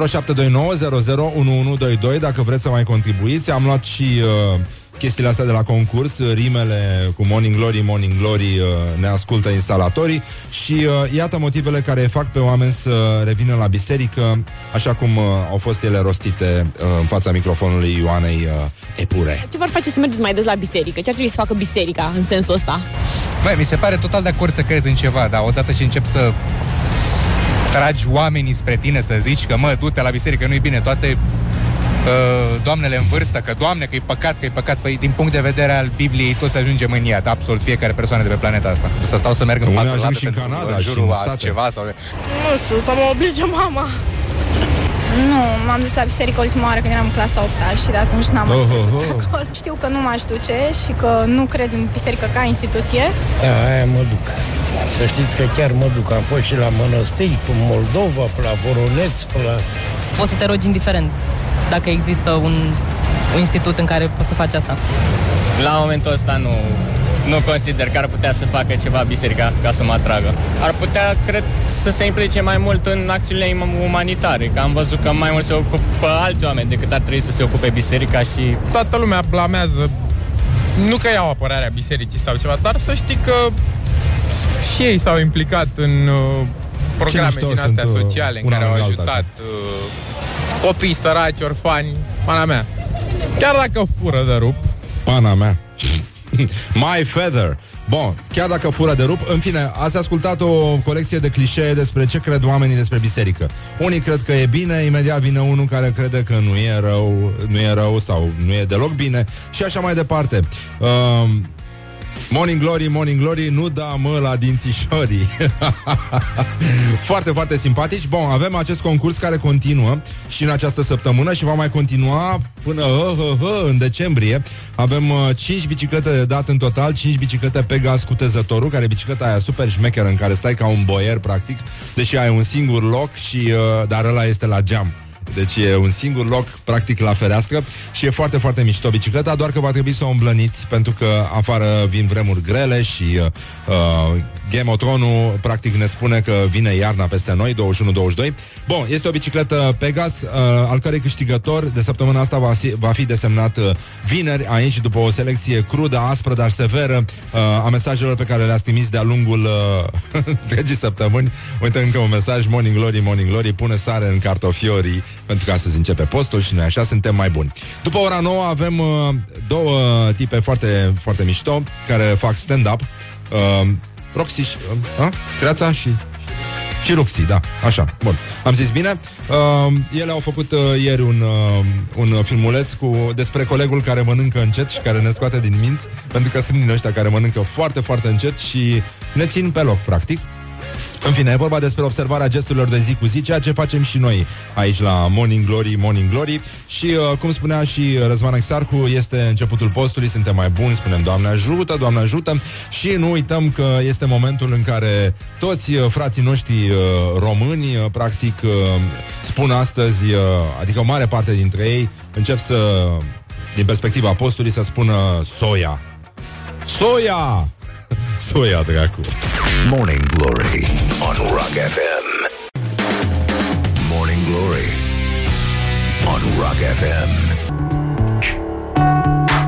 0729 dacă vreți să mai contribuiți. Am luat și uh, chestiile astea de la concurs, uh, rimele cu Morning Glory, Morning Glory uh, ne ascultă instalatorii și uh, iată motivele care fac pe oameni să revină la biserică, așa cum uh, au fost ele rostite uh, în fața microfonului Ioanei uh, Epure. Ce vor face să mergeți mai des la biserică? Ce ar trebui să facă biserica în sensul ăsta? Băi, mi se pare total de acord să crezi în ceva, dar odată ce încep să tragi oamenii spre tine să zici că, mă, du-te la biserică, nu-i bine, toate uh, doamnele în vârstă, că, doamne, că e păcat, că e păcat, păi din punct de vedere al Bibliei toți ajungem în iad, absolut fiecare persoană de pe planeta asta. Să stau să merg în Unii patru ajung late și în pentru Canada în și jurul în a state. ceva sau... Nu știu, să mă oblige mama. Nu, m-am dus la biserică ultima oară când eram în clasa 8 și de atunci n-am mai Oh, fost oh, oh. acolo. Știu că nu m-aș duce și că nu cred în biserică ca instituție. Da, aia mă duc. Să știți că chiar mă duc. Am fost și la mănăstiri, pe Moldova, pe la Voroneț, pe la... Poți să te rogi indiferent dacă există un, un institut în care poți să faci asta. La momentul ăsta nu, nu consider că ar putea să facă ceva biserica ca să mă atragă. Ar putea, cred, să se implice mai mult în acțiunile im- umanitare, că am văzut că mai mult se ocupă alți oameni decât ar trebui să se ocupe biserica și... Toată lumea blamează nu că iau apărarea bisericii sau ceva, dar să știi că și ei s-au implicat în uh, programe mișto din astea sunt, uh, sociale în una care au lângă alta, ajutat uh, copii săraci, orfani, pana mea. Chiar dacă fură de rup, Pana mea. *laughs* My feather. Bun, chiar dacă fură de rup, în fine, ați ascultat o colecție de clișee despre ce cred oamenii despre biserică. Unii cred că e bine, imediat vine unul care crede că nu e rău, nu e rău sau nu e deloc bine și așa mai departe. Um, Morning Glory, Morning Glory, nu da mă la dințișorii. *laughs* foarte, foarte simpatici. Bun, avem acest concurs care continuă și în această săptămână și va mai continua până uh, uh, uh, în decembrie. Avem uh, 5 biciclete de dat în total, 5 biciclete pe gaz cu tezătorul, care e bicicleta aia super șmecheră în care stai ca un boier, practic, deși ai un singur loc și uh, dar ăla este la geam. Deci e un singur loc, practic, la fereastră și e foarte, foarte mișto bicicleta, doar că va trebui să o îmblăniți, pentru că afară vin vremuri grele și uh, uh, Game of Thrones practic ne spune că vine iarna peste noi, 21-22. Bun, este o bicicletă Pegas, uh, al cărei câștigător de săptămâna asta va fi, va fi desemnat uh, vineri aici, după o selecție crudă, aspră, dar severă uh, a mesajelor pe care le-ați trimis de-a lungul uh, *laughs* întregii săptămâni. Uite încă un mesaj, Morning Glory, Morning Glory, pune sare în cartofiorii, pentru că astăzi începe postul și noi așa suntem mai buni. După ora 9 avem uh, două tipe foarte, foarte mișto, care fac stand-up. Uh, Roxy și... Uh, a? Creața și... Și Ruxi, da, așa, bun. Am zis bine. Uh, ele au făcut uh, ieri un, uh, un filmuleț cu despre colegul care mănâncă încet și care ne scoate din minți, pentru că sunt din ăștia care mănâncă foarte, foarte încet și ne țin pe loc, practic. În fine, e vorba despre observarea gesturilor de zi cu zi, ceea ce facem și noi aici la Morning Glory, Morning Glory. Și, uh, cum spunea și Răzvan Exarhu, este începutul postului, suntem mai buni, spunem Doamne ajută, Doamne ajută și nu uităm că este momentul în care toți uh, frații noștri uh, români, uh, practic, uh, spun astăzi, uh, adică o mare parte dintre ei, încep să, din perspectiva postului, să spună soia. Soia! Soia, dracu! Morning Glory on Rock FM. Morning Glory on Rock FM.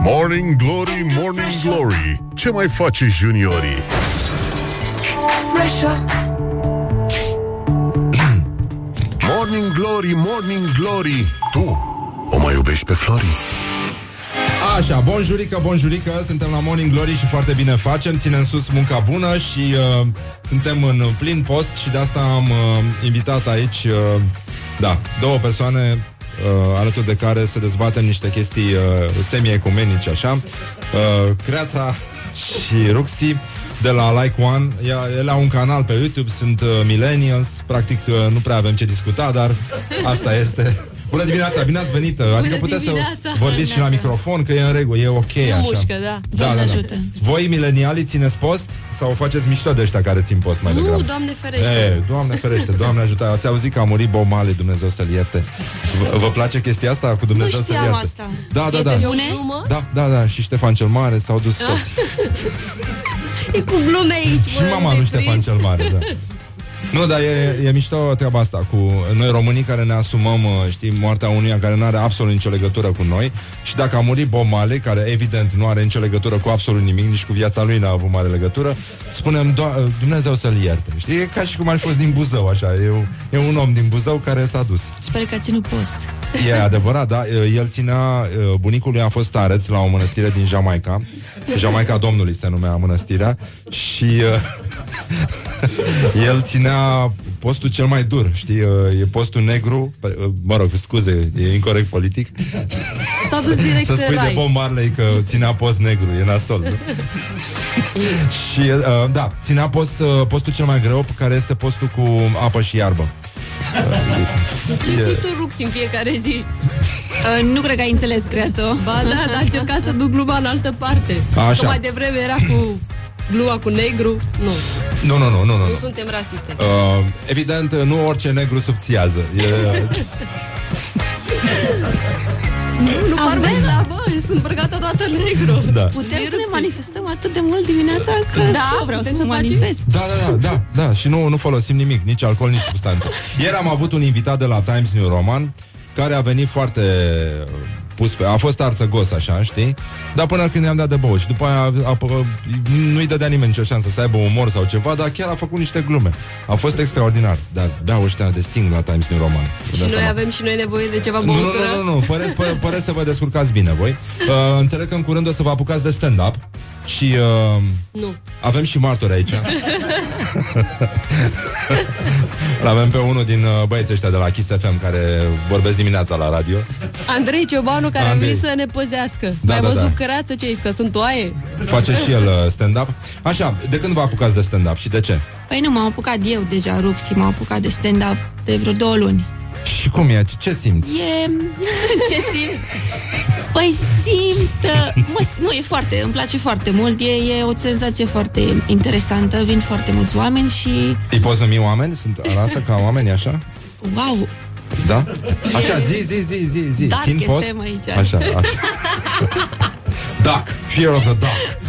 Morning Glory, Morning Glory Ce mai face juniorii? Morning Glory, Morning Glory Tu o mai iubești pe Flori? Așa, bonjurică, bonjurică, suntem la Morning Glory și foarte bine facem, ținem sus munca bună și uh, suntem în plin post și de asta am uh, invitat aici, uh, da, două persoane uh, alături de care să dezbatem niște chestii uh, semi-ecumenice, așa. Uh, Creața *laughs* și Ruxi de la Like One. Ea, ele au un canal pe YouTube, sunt uh, millennials, practic uh, nu prea avem ce discuta, dar asta este. Bună dimineața, bine ați venit! Adică puteți dimineața! să vorbiți și la microfon, că e în regulă, e ok Nu așa. mușcă, da. Da, Doamne da, da. ajută. Voi, milenialii, țineți post? Sau faceți mișto de ăștia care țin post mai Nu, degrabă? Doamne ferește. E, doamne ferește, Doamne ajută. Ați auzit că a murit Bob Marley, Dumnezeu să-l ierte. V- vă place chestia asta cu Dumnezeu Nu să-l știam ierte? asta. Da, da, E da. pe bune? glumă? Da, da, da. Și Ștefan cel Mare s-au dus toți. *laughs* E cu glume aici, Și mama lui Ștefan cel Mare, da. *laughs* Nu, dar e, e mișto treaba asta cu noi românii care ne asumăm, uh, știi, moartea unuia care nu are absolut nicio legătură cu noi și dacă a murit Bob Marley, care evident nu are nicio legătură cu absolut nimic, nici cu viața lui n-a avut mare legătură, spunem, "Do- Dumnezeu să-l ierte. Știi, e ca și cum ar fi fost din Buzău, așa, e, un- e un om din Buzău care s-a dus. Sper că a ținut post. E adevărat, da. El ținea, bunicul lui a fost stareț la o mănăstire din Jamaica. Jamaica Domnului se numea mănăstirea și uh, *laughs* el ținea postul cel mai dur, știi? Uh, E postul negru, pe- uh, mă rog, scuze, e incorrect politic. S-a dus direct Să în spui de rai. Bob Marley că ținea post negru, e nasol. nu? și, uh, da, ținea post, uh, postul cel mai greu, care este postul cu apă și iarbă. De ce E- ții tu rux în fiecare zi? Uh, nu cred că ai înțeles, creațo. Ba da, dar am încercat să duc gluma în altă parte. Așa. Că mai devreme era cu gluma cu negru. Nu, Nu, nu, nu, nu, nu. nu nu. suntem rasiste. Uh, evident, nu orice negru subțiază. E, Nu, nu par la bă, sunt îmbrăcată toată în negru. Da. Putem să ne manifestăm atât de mult dimineața că Da, și eu vreau putem să să manifest. Da, da, da, da, da, și nu, nu folosim nimic, nici alcool, nici substanțe. Ieri am avut un invitat de la Times New Roman care a venit foarte uh, pus pe... A fost arțăgos, așa, știi? Dar până când i-am dat de băut și după aia a, a, nu-i dădea nimeni nicio șansă să aibă umor sau ceva, dar chiar a făcut niște glume. A fost extraordinar. Dar beau ăștia de sting la Times New Roman. Vă Și dați noi seama. avem și noi nevoie de ceva Nu, băutură. nu, nu, nu, păreți, pă, păreți să vă descurcați bine voi. Uh, înțeleg că în curând o să vă apucați de stand-up și uh, Nu. avem și martori aici. *laughs* L-avem pe unul din uh, băieții ăștia de la Kiss FM care vorbesc dimineața la radio. Andrei Ciobanu care Andrei. a venit să ne păzească. Da, Mai da, văzut da. cărață ce că sunt oaie? Face și el uh, stand-up. Așa, de când vă apucați de stand-up și de ce? Păi nu, m-am apucat eu deja, Rux, și m-am apucat de stand-up de vreo două luni. Și cum e? Ce simți? E... *laughs* Ce simt? Păi simt... uh, Mă, nu, e foarte... Îmi place foarte mult. E, e o senzație foarte interesantă. Vin foarte mulți oameni și... Îi poți numi oameni? Sunt, arată ca oameni așa? Wow! Da? Așa, zi, zi, zi, zi, zi. Dark Țin post? FM aici. Așa, așa. Duck, fear of the duck.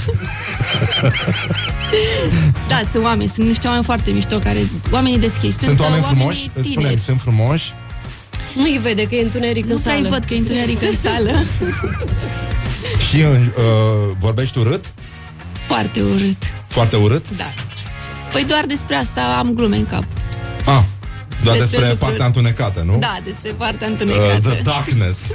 Da, sunt oameni. Sunt niște oameni foarte mișto care... Oamenii deschiși. Sunt uh, oameni frumoși? oamenii Îți tineri. Spune, sunt frumoși? Nu-i vede că e întuneric nu în sală. Nu văd că e întuneric în sală. *laughs* Și uh, vorbești urât? Foarte urât. Foarte urât? Da. Păi doar despre asta am glume în cap. Ah, doar Despre despre, lucruri. partea întunecată, nu? Da, despre partea Uh, întunecată. the Darkness. *laughs*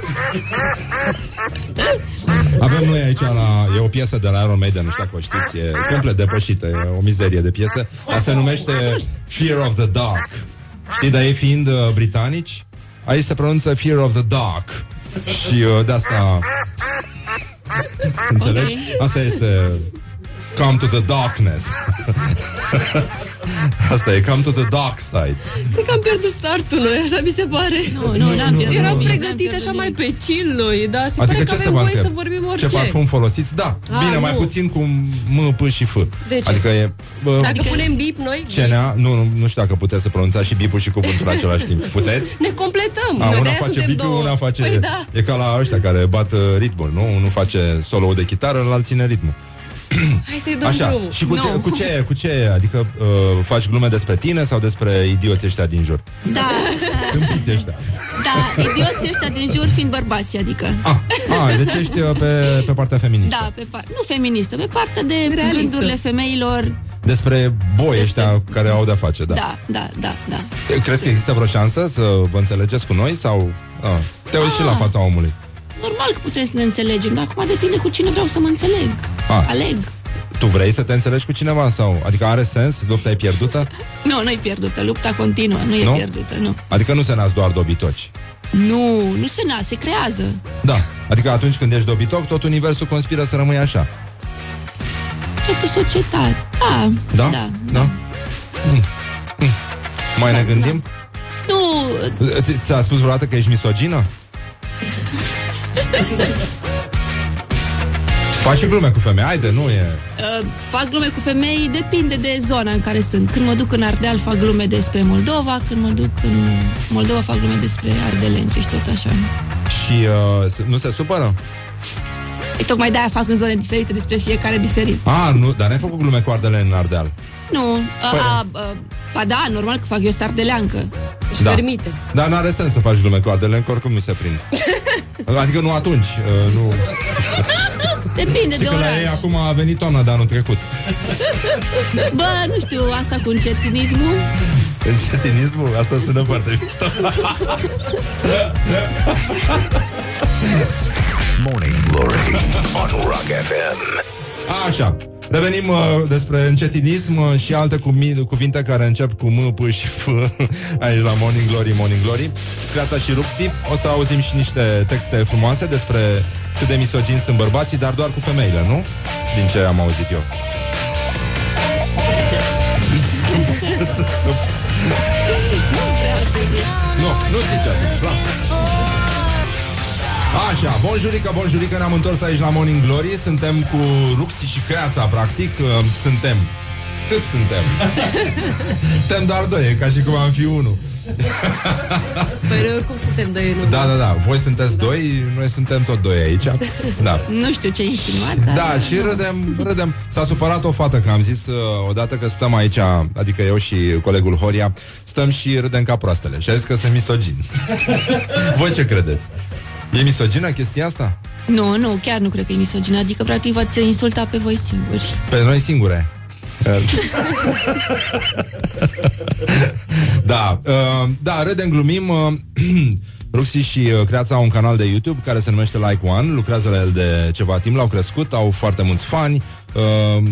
Avem noi aici la... E o piesă de la Iron Maiden, nu știu dacă o știți, e complet depășită, e o mizerie de piesă. Asta se numește Fear of the Dark. Știi, dar ei fiind uh, britanici, aici se pronunță Fear of the Dark. Și uh, de asta... Înțelegi? Asta este... Come to the darkness. *laughs* Asta e, come to the dark side. Cred că am pierdut startul noi, așa mi se pare. Nu, nu, n-am pierdut Eram nimic. pregătit așa mai pe chill noi, dar se Adică pare ce că să avem vă voie întreb? să vorbim orice. Ce parfum folosiți? Da, Ah, bine, mai nu. puțin cu M, P și F. De ce? Adică e... Bă, Dacă punem bip noi, CNA, nu, nu, nu știu dacă puteți să pronunțați și bipul și cuvântul în același timp. Puteți? ne completăm. A, Noi una de-aia face suntem bipul, două. una face... Păi da. E ca la ăștia care bat uh, ritmul, nu? Unul face solo de chitară, ălalt ține ritmul. Hai să-i dăm Așa, drumul. și cu, No. ce, cu ce, cu ce, adică uh, faci glume despre tine sau despre idioții ăștia din jur? Da, Câmpiți ăștia. da, idioții ăștia din jur fiind bărbați, adică. Ah, deci ești uh, pe, pe partea feministă. Da, pe par- nu feministă, pe partea de Realistă. gândurile femeilor. Despre boi ăștia care au de-a face, da. Da, da, da, da. Crezi că există vreo șansă să vă înțelegeți cu noi sau... Ah, te uiți și la fața omului. Normal că putem să ne înțelegem, dar acum depinde cu cine vreau să mă înțeleg. Ah. Aleg. Tu vrei să te înțelegi cu cineva sau... Adică are sens? Lupta e pierdută? *laughs* Nu, nu e pierdută, lupta continuă, nu e Nu? pierdută, nu. Adică nu se nasc doar dobitoci. Nu, nu se nasc, se creează. Da. Adică atunci când ești dobitoc, tot universul conspiră să rămâi așa. Toată societatea. Da, Da? da. Da? Mm. Mm. Mai ne gândim? Nu, Ți- Ți-a spus vreodată că ești misogină? *laughs* *laughs* Faci și glume cu femei, haide, nu e... uh, fac glume cu femei, depinde de zona în care sunt. Când mă duc în Ardeal, fac glume despre Moldova, când mă duc în Moldova, fac glume despre ardeleni și tot așa. Și uh, se- nu se supără? E tocmai de-aia fac în zone diferite despre fiecare diferit. Ah, nu, dar n-ai făcut glume cu ardele în Ardeal. Nu, a, Păi- a, a, ba da, normal că fac eu sardeleancă. Își Da. permite. Dar n-are sens să faci glume cu ardelen, că oricum nu se prind. *laughs* Adică nu atunci, uh, nu... Depinde Știi de că la ei oraș. acum a venit toamna de anul trecut. Bă, nu știu, asta cu încetinismul. Încetinismul? Asta sună foarte mișto. Morning Glory on Rock FM. Așa, revenim uh, despre încetinism uh, și alte cumi- cuvinte care încep cu M, P și F *laughs* aici la Morning Glory, Morning Glory. Creața și Ruxi. O să auzim și niște texte frumoase despre cât de misogini sunt bărbații, dar doar cu femeile, nu? Din ce am auzit eu. *laughs* Nu, nu zice atunci, lasă. Așa, bonjurică, bonjurică, ne-am întors aici la Morning Glory. Suntem cu Ruxi și Creața, practic. Uh, Suntem. Cât suntem? *laughs* suntem doar doi, e ca și cum am fi unul. Păi noi oricum suntem doi în Da, da, da, voi sunteți doi, noi suntem tot doi aici. Da. Nu știu ce insinuat, dar... da, și râdem, râdem. S-a supărat o fată că am zis uh, odată că stăm aici Adică eu și colegul Horia Stăm și râdem ca proastele. Și a zis că sunt misogini. *laughs* Voi ce credeți? E misogină chestia asta? Nu, nu, chiar nu cred că e misogină Adică, practic, v-ați insultat pe voi singuri Pe noi singure. *laughs* da, uh, da, râdem, glumim. Uh, *clears throat* Ruxi și uh, Creața au un canal de YouTube care se numește Like One, lucrează la el de ceva timp, l-au crescut, au foarte mulți fani. Uh,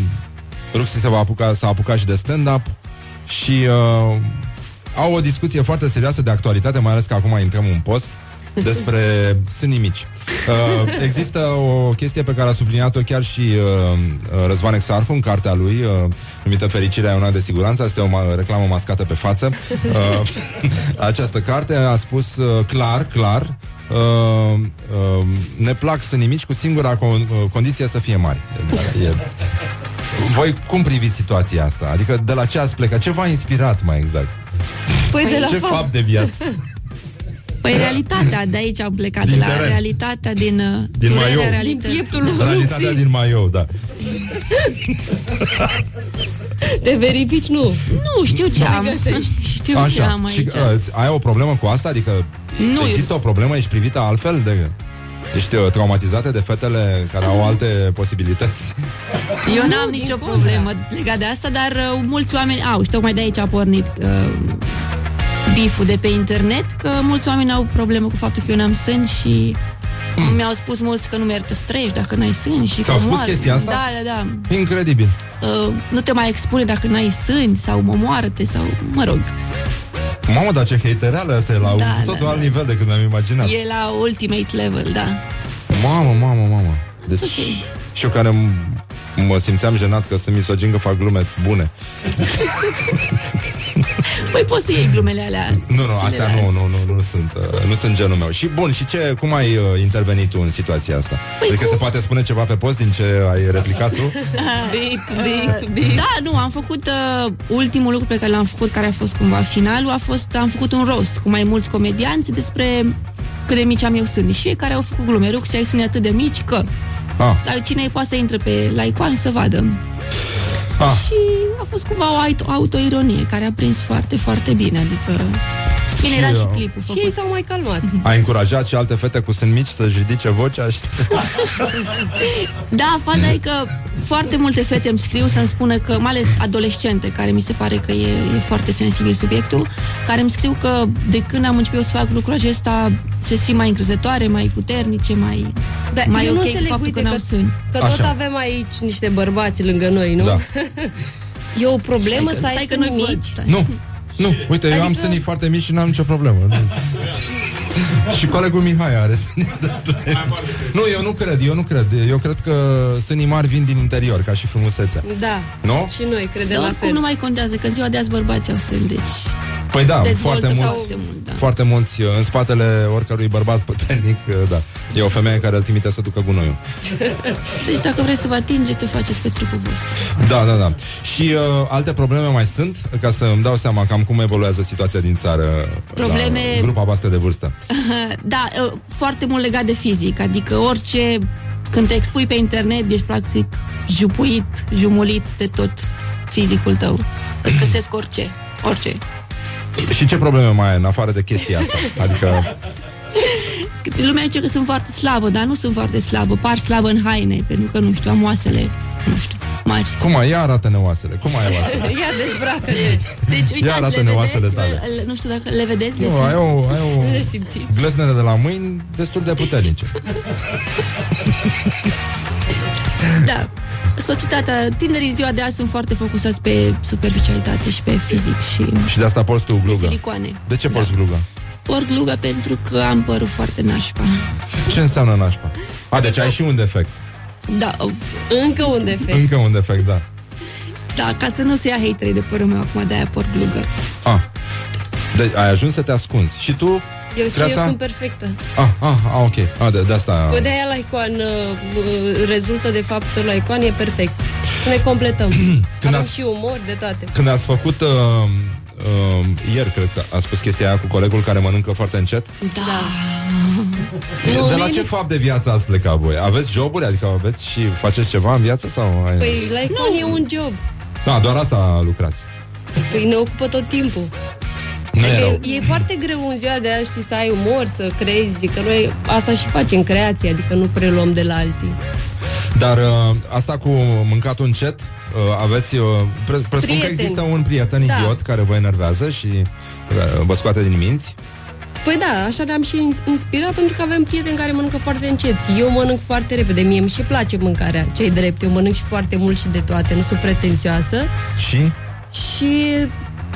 Ruxi se va apuca, s-a apucat și de stand-up și uh, au o discuție foarte serioasă de actualitate, mai ales că acum intrăm în post despre sânii mici. Uh, există o chestie pe care a subliniat-o chiar și uh, uh, Răzvan Exarhu în cartea lui, uh, numită Fericirea e una de siguranță, asta e o ma- reclamă mascată pe față. Uh, *laughs* această carte a spus uh, clar, clar, Uh, uh, ne plac sânii mici cu singura con- uh, condiție să fie mari. E, voi cum priviți situația asta? Adică de la ce ați plecat? Ce v-a inspirat mai exact? Păi de la ce fapt. fapt de viață? Păi realitatea, de aici am plecat Din De la teren. realitatea din uh, Din durerea Maiou. realității. Din pieptul lui Realitatea Ruxi. din Maiou, da. *laughs* Te verifici, nu. Nu, știu ce Nu am găsești. Știu ce Așa, am și aici uh, ai o problemă cu asta? Adică Nu, există o problemă? Ești privită altfel? De, ești uh, traumatizată de fetele care au alte posibilități? Eu n-am nicio problemă legat de asta, dar uh, mulți oameni au și tocmai de aici a pornit uh, biful de pe internet, că mulți oameni au problemă cu faptul că eu n-am sân și mi-au spus mulți că nu merită să trăiești dacă n-ai sân și Ți-au că spus moară. chestia asta? Da, da, da. Incredibil. Uh, nu te mai expune dacă n-ai sâni sau momoară-te sau, mă rog, Mamă, dar ce hatereală asta e la un Da, totul da, alt da. nivel decât mi-am imaginat. e la ultimate level, da. Mamă, mamă, mamă. Deci, și eu care m- mă simțeam jenat că sunt misogin că fac glume bune. *laughs* *laughs* Păi poți să iei glumele alea. Nu, nu, astea nu, nu, nu, nu sunt, uh, nu sunt genul meu. Și bun, și ce, cum ai uh, intervenit tu în situația asta? Păi adică se poate spune ceva pe post din ce ai replicat tu? Bip, bip, bip. Da, nu, am făcut uh, ultimul lucru pe care l-am făcut, care a fost cumva finalul, a fost, am făcut un roast cu mai mulți comedianți despre cât de mici am eu sâni. Și fiecare au făcut glume. Rog să ai sâni atât de mici că... Ah. Dar cine poate să intre pe Like One să vadă. Ah. Și a fost cumva o auto- autoironie care a prins foarte, foarte bine. Adică... Bine, Și, era și uh, clipul Și făcut. ei s-au mai calmat. Ai încurajat și alte fete cu sân mici să-și ridice vocea și să... *laughs* Da, faza e că foarte multe fete îmi scriu să-mi spună că, mai ales adolescente, care mi se pare că e, e foarte sensibil subiectul, care îmi scriu că de când am început eu să fac lucrul acesta se simt mai încrezătoare, mai puternice, mai, Da, mai eu ok nu cu înțeleg, faptul uite, că, că, n-au sâni. că tot Așa. avem aici niște bărbați lângă noi, nu? Da. *laughs* E o problemă Stai că- să ai stai că sâni nu-i văd, mici? stai. Nu, nu, uite, eu am Adică- sânii foarte mici și n-am nicio problemă. Nu. *laughs* și colegul Mihai are sânii *laughs* destul de mici. Nu, eu nu cred, eu nu cred. Eu cred că sânii mari vin din interior, ca și frumusețea. Da. Nu? Și noi credem Dar la oricum fel. nu mai contează, că în ziua de azi bărbații au sâni, deci Păi da, dezvoltă foarte mulți, foarte mult, da. foarte mulți uh, în spatele oricărui bărbat puternic, uh, da. E o femeie care îl trimite să ducă gunoiul. *laughs* Deci dacă vreți să vă atingeți, o faceți pe trupul vostru. Da, da, da. Și uh, alte probleme mai sunt, ca să îmi dau seama cam cum evoluează situația din țară Probleme- la grupa voastră de vârstă. *laughs* Da, uh, foarte mult legat de fizic, adică orice, când te expui pe internet, ești practic jupuit, jumulit de tot fizicul tău. Îți găsesc orice, orice. Și ce probleme mai ai în afară de chestia asta? Adică, Lumea zice că sunt foarte slabă, dar nu sunt foarte slabă. Par slabă în haine, pentru că, nu știu, am oasele, nu știu, mari. cum ai? Ia arată-ne oasele. Cum ai oasele? *laughs* Ia dezbracă-te. Deci, uitați, Ia arată-ne le oasele vedeți, tale. le- Nu știu dacă le vedeți. le Nu, simt- ai o, ai o *laughs* Le simțiți. glăznere de la mâini destul de puternice. *laughs* Da. Societatea, tinerii în ziua de azi sunt foarte focusați pe superficialitate și pe fizic și Și de asta porți tu glugă. silicoane. De ce porți glugă? Porc glugă pentru că am părul foarte nașpa. Ce înseamnă nașpa? A, deci ai și un defect. Da, of, Încă un defect. Încă un defect, da. da, ca să nu se ia haterii de părul meu acum, de-aia porc glugă. A. Deci ai ajuns să te ascunzi. Și tu? Eu, ce, eu Creața? sunt perfectă. Ah, ah, ah, ok. Ah, de, de asta... Păi de aia la icon uh, uh, rezultă de fapt la icon e perfect. Ne completăm. *clears throat* Când Avem ați- și umor de toate. Când ați făcut... Uh, uh, ieri, cred că a spus chestia aia cu colegul care mănâncă foarte încet. Da. de la mie ce nu- fapt de viață ați plecat voi? Aveți joburi? Adică aveți și faceți ceva în viață? sau? ai- Păi la icon e un job. Da, doar asta lucrați. Păi ne ocupă tot timpul. Nu e rău. Adică e, e foarte greu în ziua de azi, știi, să ai umor, să crezi, că noi asta și facem creație, adică nu preluăm de la alții. Dar uh, asta cu mâncatul încet, uh, aveți... Uh, pre- presupun că Prieten. există un prieten Da. idiot care vă enervează și uh, vă scoate din minți. Păi da, așa ne-am și ins- inspirat pentru că avem prieteni care mănâncă foarte încet. Eu mănânc foarte repede, mie îmi și place mâncarea, cei drept. Eu mănânc și foarte mult și de toate, nu sunt pretențioasă. Și? Și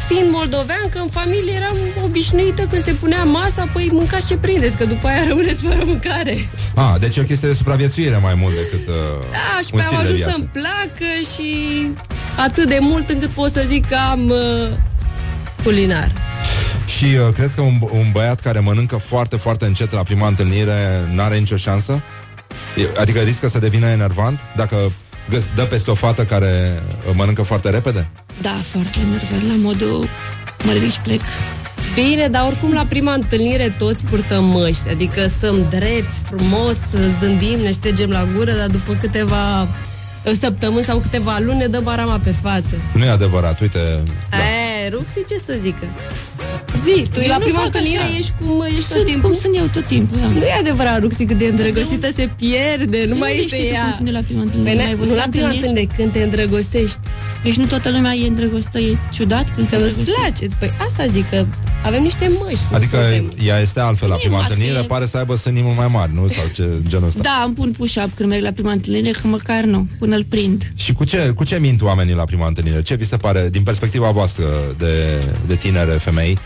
fiind moldovean, că în familie eram obișnuită când se punea masa, păi mâncați ce prindeți, că după aia rămâneți fără mâncare. Ah, deci e o chestie de supraviețuire mai mult decât uh, Da, și un pe am stil de ajuns viață. să-mi placă și atât de mult încât pot să zic că am uh, culinar. Și uh, crezi că un, un băiat care mănâncă foarte, foarte încet la prima întâlnire n-are nicio șansă? E- Adică riscă să devină enervant dacă găs- dă peste o fată care uh, mănâncă foarte repede? Da, foarte enervat, la modul mă ridic și plec. Bine, dar oricum la prima întâlnire toți purtăm măști, adică stăm drepți, frumos, zâmbim, ne ștergem la gură, dar după câteva uh, săptămâni sau câteva luni ne dăm arama pe față. Nu e adevărat, uite... Da. E, Ruxi, ce să zică? Zi, tu Eu la nu prima fac întâlnire așa. ești cum ești tot Sunt timpul? cum sunt eu tot timpul, da. Nu e adevărat, Ruxi, cât de îndrăgostită se pierde, nu Nu mai știu este tu ea. cum sunt de la prima întâlnire, Păi, n-ai ne- văzut nu la la prima întâlnire? întâlnire, când te îndrăgostești. Deci nu toată lumea e îndrăgostită, e ciudat când se Să îți îndrăgostește. place. Păi asta zic că avem niște măști. nu Adică suntem. ea este altfel la Nu e prima mască, întâlnire, e- pare să aibă sânii mult mai mari, nu? Sau ce genul ăsta. Da, îmi pun push-up când merg la prima întâlnire, că măcar nu, până îl prind. Și cu ce, cu ce mint oamenii la prima întâlnire? Ce vi se pare, din perspectiva voastră de, de tinere femei,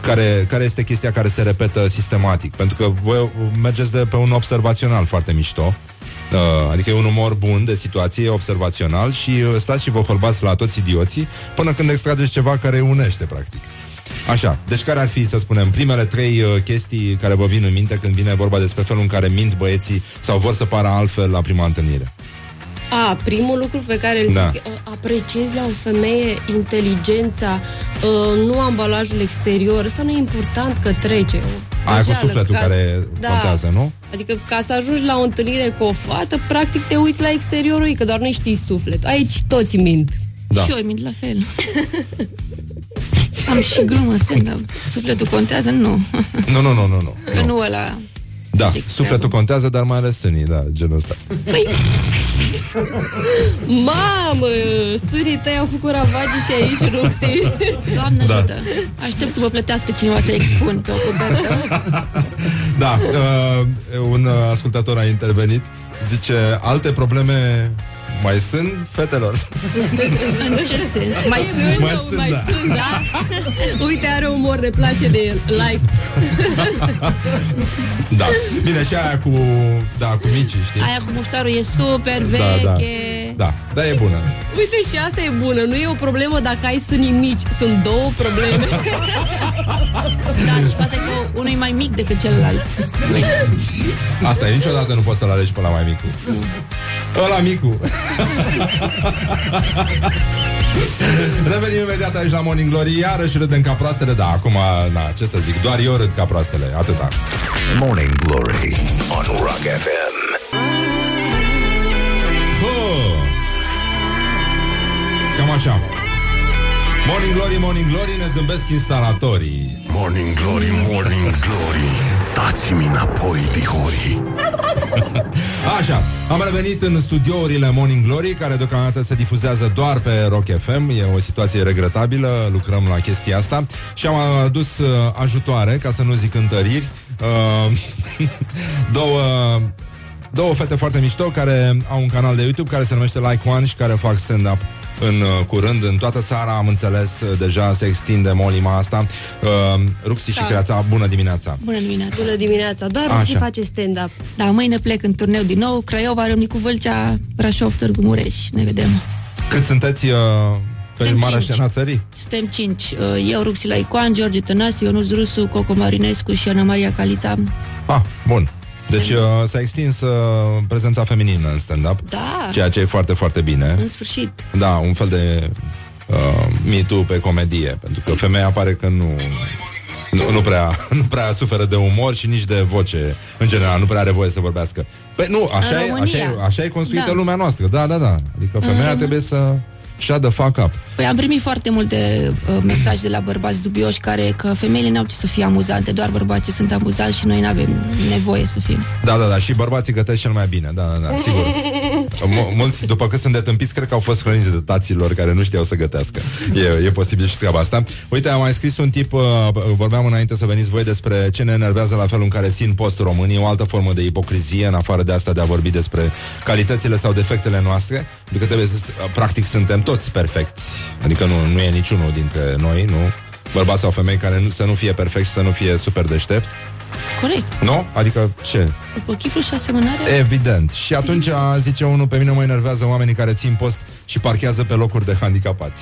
care, care este chestia care se repetă sistematic? Pentru că voi mergeți de pe un observațional foarte mișto, Uh, adică e un umor bun de situație, observațional și uh, stați și vă holbați la toți idioții până când extrageți ceva care îi unește, practic. Așa, deci care ar fi, să spunem, primele trei uh, chestii care vă vin în minte când vine vorba despre felul în care mint băieții sau vor să pară altfel la prima întâlnire? A, primul lucru pe care îl Da. zic, uh, apreciezi la o femeie inteligența, uh, nu ambalajul exterior, asta nu e important că trece. O Aia cu greșeală, sufletul ca- care Da. contează, nu? Adică ca să ajungi la o întâlnire cu o fată, practic te uiți la exteriorul ei, că doar nu știi suflet. Aici toți mint. Da. Și eu îi mint la fel. *laughs* Am și glumă stand-up. Sufletul contează? Nu. Nu, nu, nu, nu, nu. Că nu ăla... Da, Ce sufletul contează, dar mai ales sânii, da, genul ăsta. Păi, *laughs* Mamă, sânii tăi au făcut ravagii și aici, Ruxi. Doamne Da. ajută. Aștept să mă plătească cineva să expun pe o copertă. *laughs* Da, uh, un uh, ascultător a intervenit, zice, alte probleme mai sunt fetelor. În ce sens? Mai sunt, Mai mai sunt, mai da. sunt, da? Uite, are umor, ne place de el. Like. Da. Bine, și aia cu, da, cu mici, știi? Aia cu muștarul e super Da, da. veche. Da, dar e bună. Uite, și asta e bună. Nu e o problemă dacă ai sânii mici. Sunt două probleme. Da, și faza e că unul e mai mic decât celălalt. Asta e, niciodată nu poți să-l alegi pe la mai micu. Ăla micu. Revenim imediat aici la Morning Glory Iarăși râdem ca proastele Da, acum, na, ce să zic Doar eu râd ca proastele, atâta Morning Glory on Rock FM. Huh. Cam așa. Morning Glory, Morning Glory, ne zâmbesc instalatorii. Morning Glory, Morning Glory, dați-mi înapoi, dihorii. *laughs* Așa, am revenit în studiourile Morning Glory, care deocamdată se difuzează doar pe Rock FM. E o situație regretabilă, lucrăm la chestia asta. Și am adus uh, ajutoare, ca să nu zic întăriri. Uh, *laughs* două două fete foarte mișto care au un canal de YouTube care se numește Like One și care fac stand-up în uh, curând, în toată țara, am înțeles, uh, deja se extinde molima asta. Uh, Ruxi și Da. Creața, bună dimineața! Bună dimineața! Bună dimineața, doar Așa. Ruxi face stand-up. Da, mâine plec în turneu din nou, Craiova, Râmnicu Vâlcea, Brașov, Târgu Mureș. Ne vedem. Cât sunteți uh, pe Suntem marea cinci. scenă a țării? Suntem cinci. Uh, Eu, Ruxi Laicoan, George Tănase, Ionuț Rusu, Coco Marinescu și Ana Maria Calița. Ah, bun. Deci uh, s-a extins uh, prezența feminină în stand-up, Da, ceea ce e foarte, foarte bine. în sfârșit. Da, un fel de uh, Me Too pe comedie, pentru că femeia pare că nu, nu, nu, prea, *laughs* nu prea suferă de umor și nici de voce, în general, nu prea are voie să vorbească. Păi nu, așa, În e, România. așa, e, așa e construită Da. lumea noastră, da, da, da. Adică femeia Mhm. trebuie să shut the fuck up. Păi am primit foarte multe uh, mesaje de la bărbați dubioși care că femeile n-au ce să fie amuzante, doar bărbații sunt amuzanți și noi nu avem nevoie să fim. Da, da, da, și bărbații gătesc cel mai bine, da, da, da, sigur. *laughs* M- mulți, după cât sunt detâmpiți, cred că au fost hrăniți de taților care nu știau să gătească. E, e posibil și treaba asta. Uite, am mai scris un tip, uh, vorbeam înainte să veniți voi despre ce ne enervează la felul în care țin post românii, o altă formă de ipocrizie, în afară de asta de a vorbi despre calitățile sau defectele noastre, pentru că trebuie să, practic, suntem toți perfecți. Adică nu, nu e niciunul dintre noi, nu? Bărbați sau femei care nu, să nu fie perfect și să nu fie super deștept. Corect. Nu? Adică ce? După chipul și asemănarea... Evident. Și atunci, zice unul, pe mine mă enervează oamenii care țin post și parchează pe locuri de handicapați.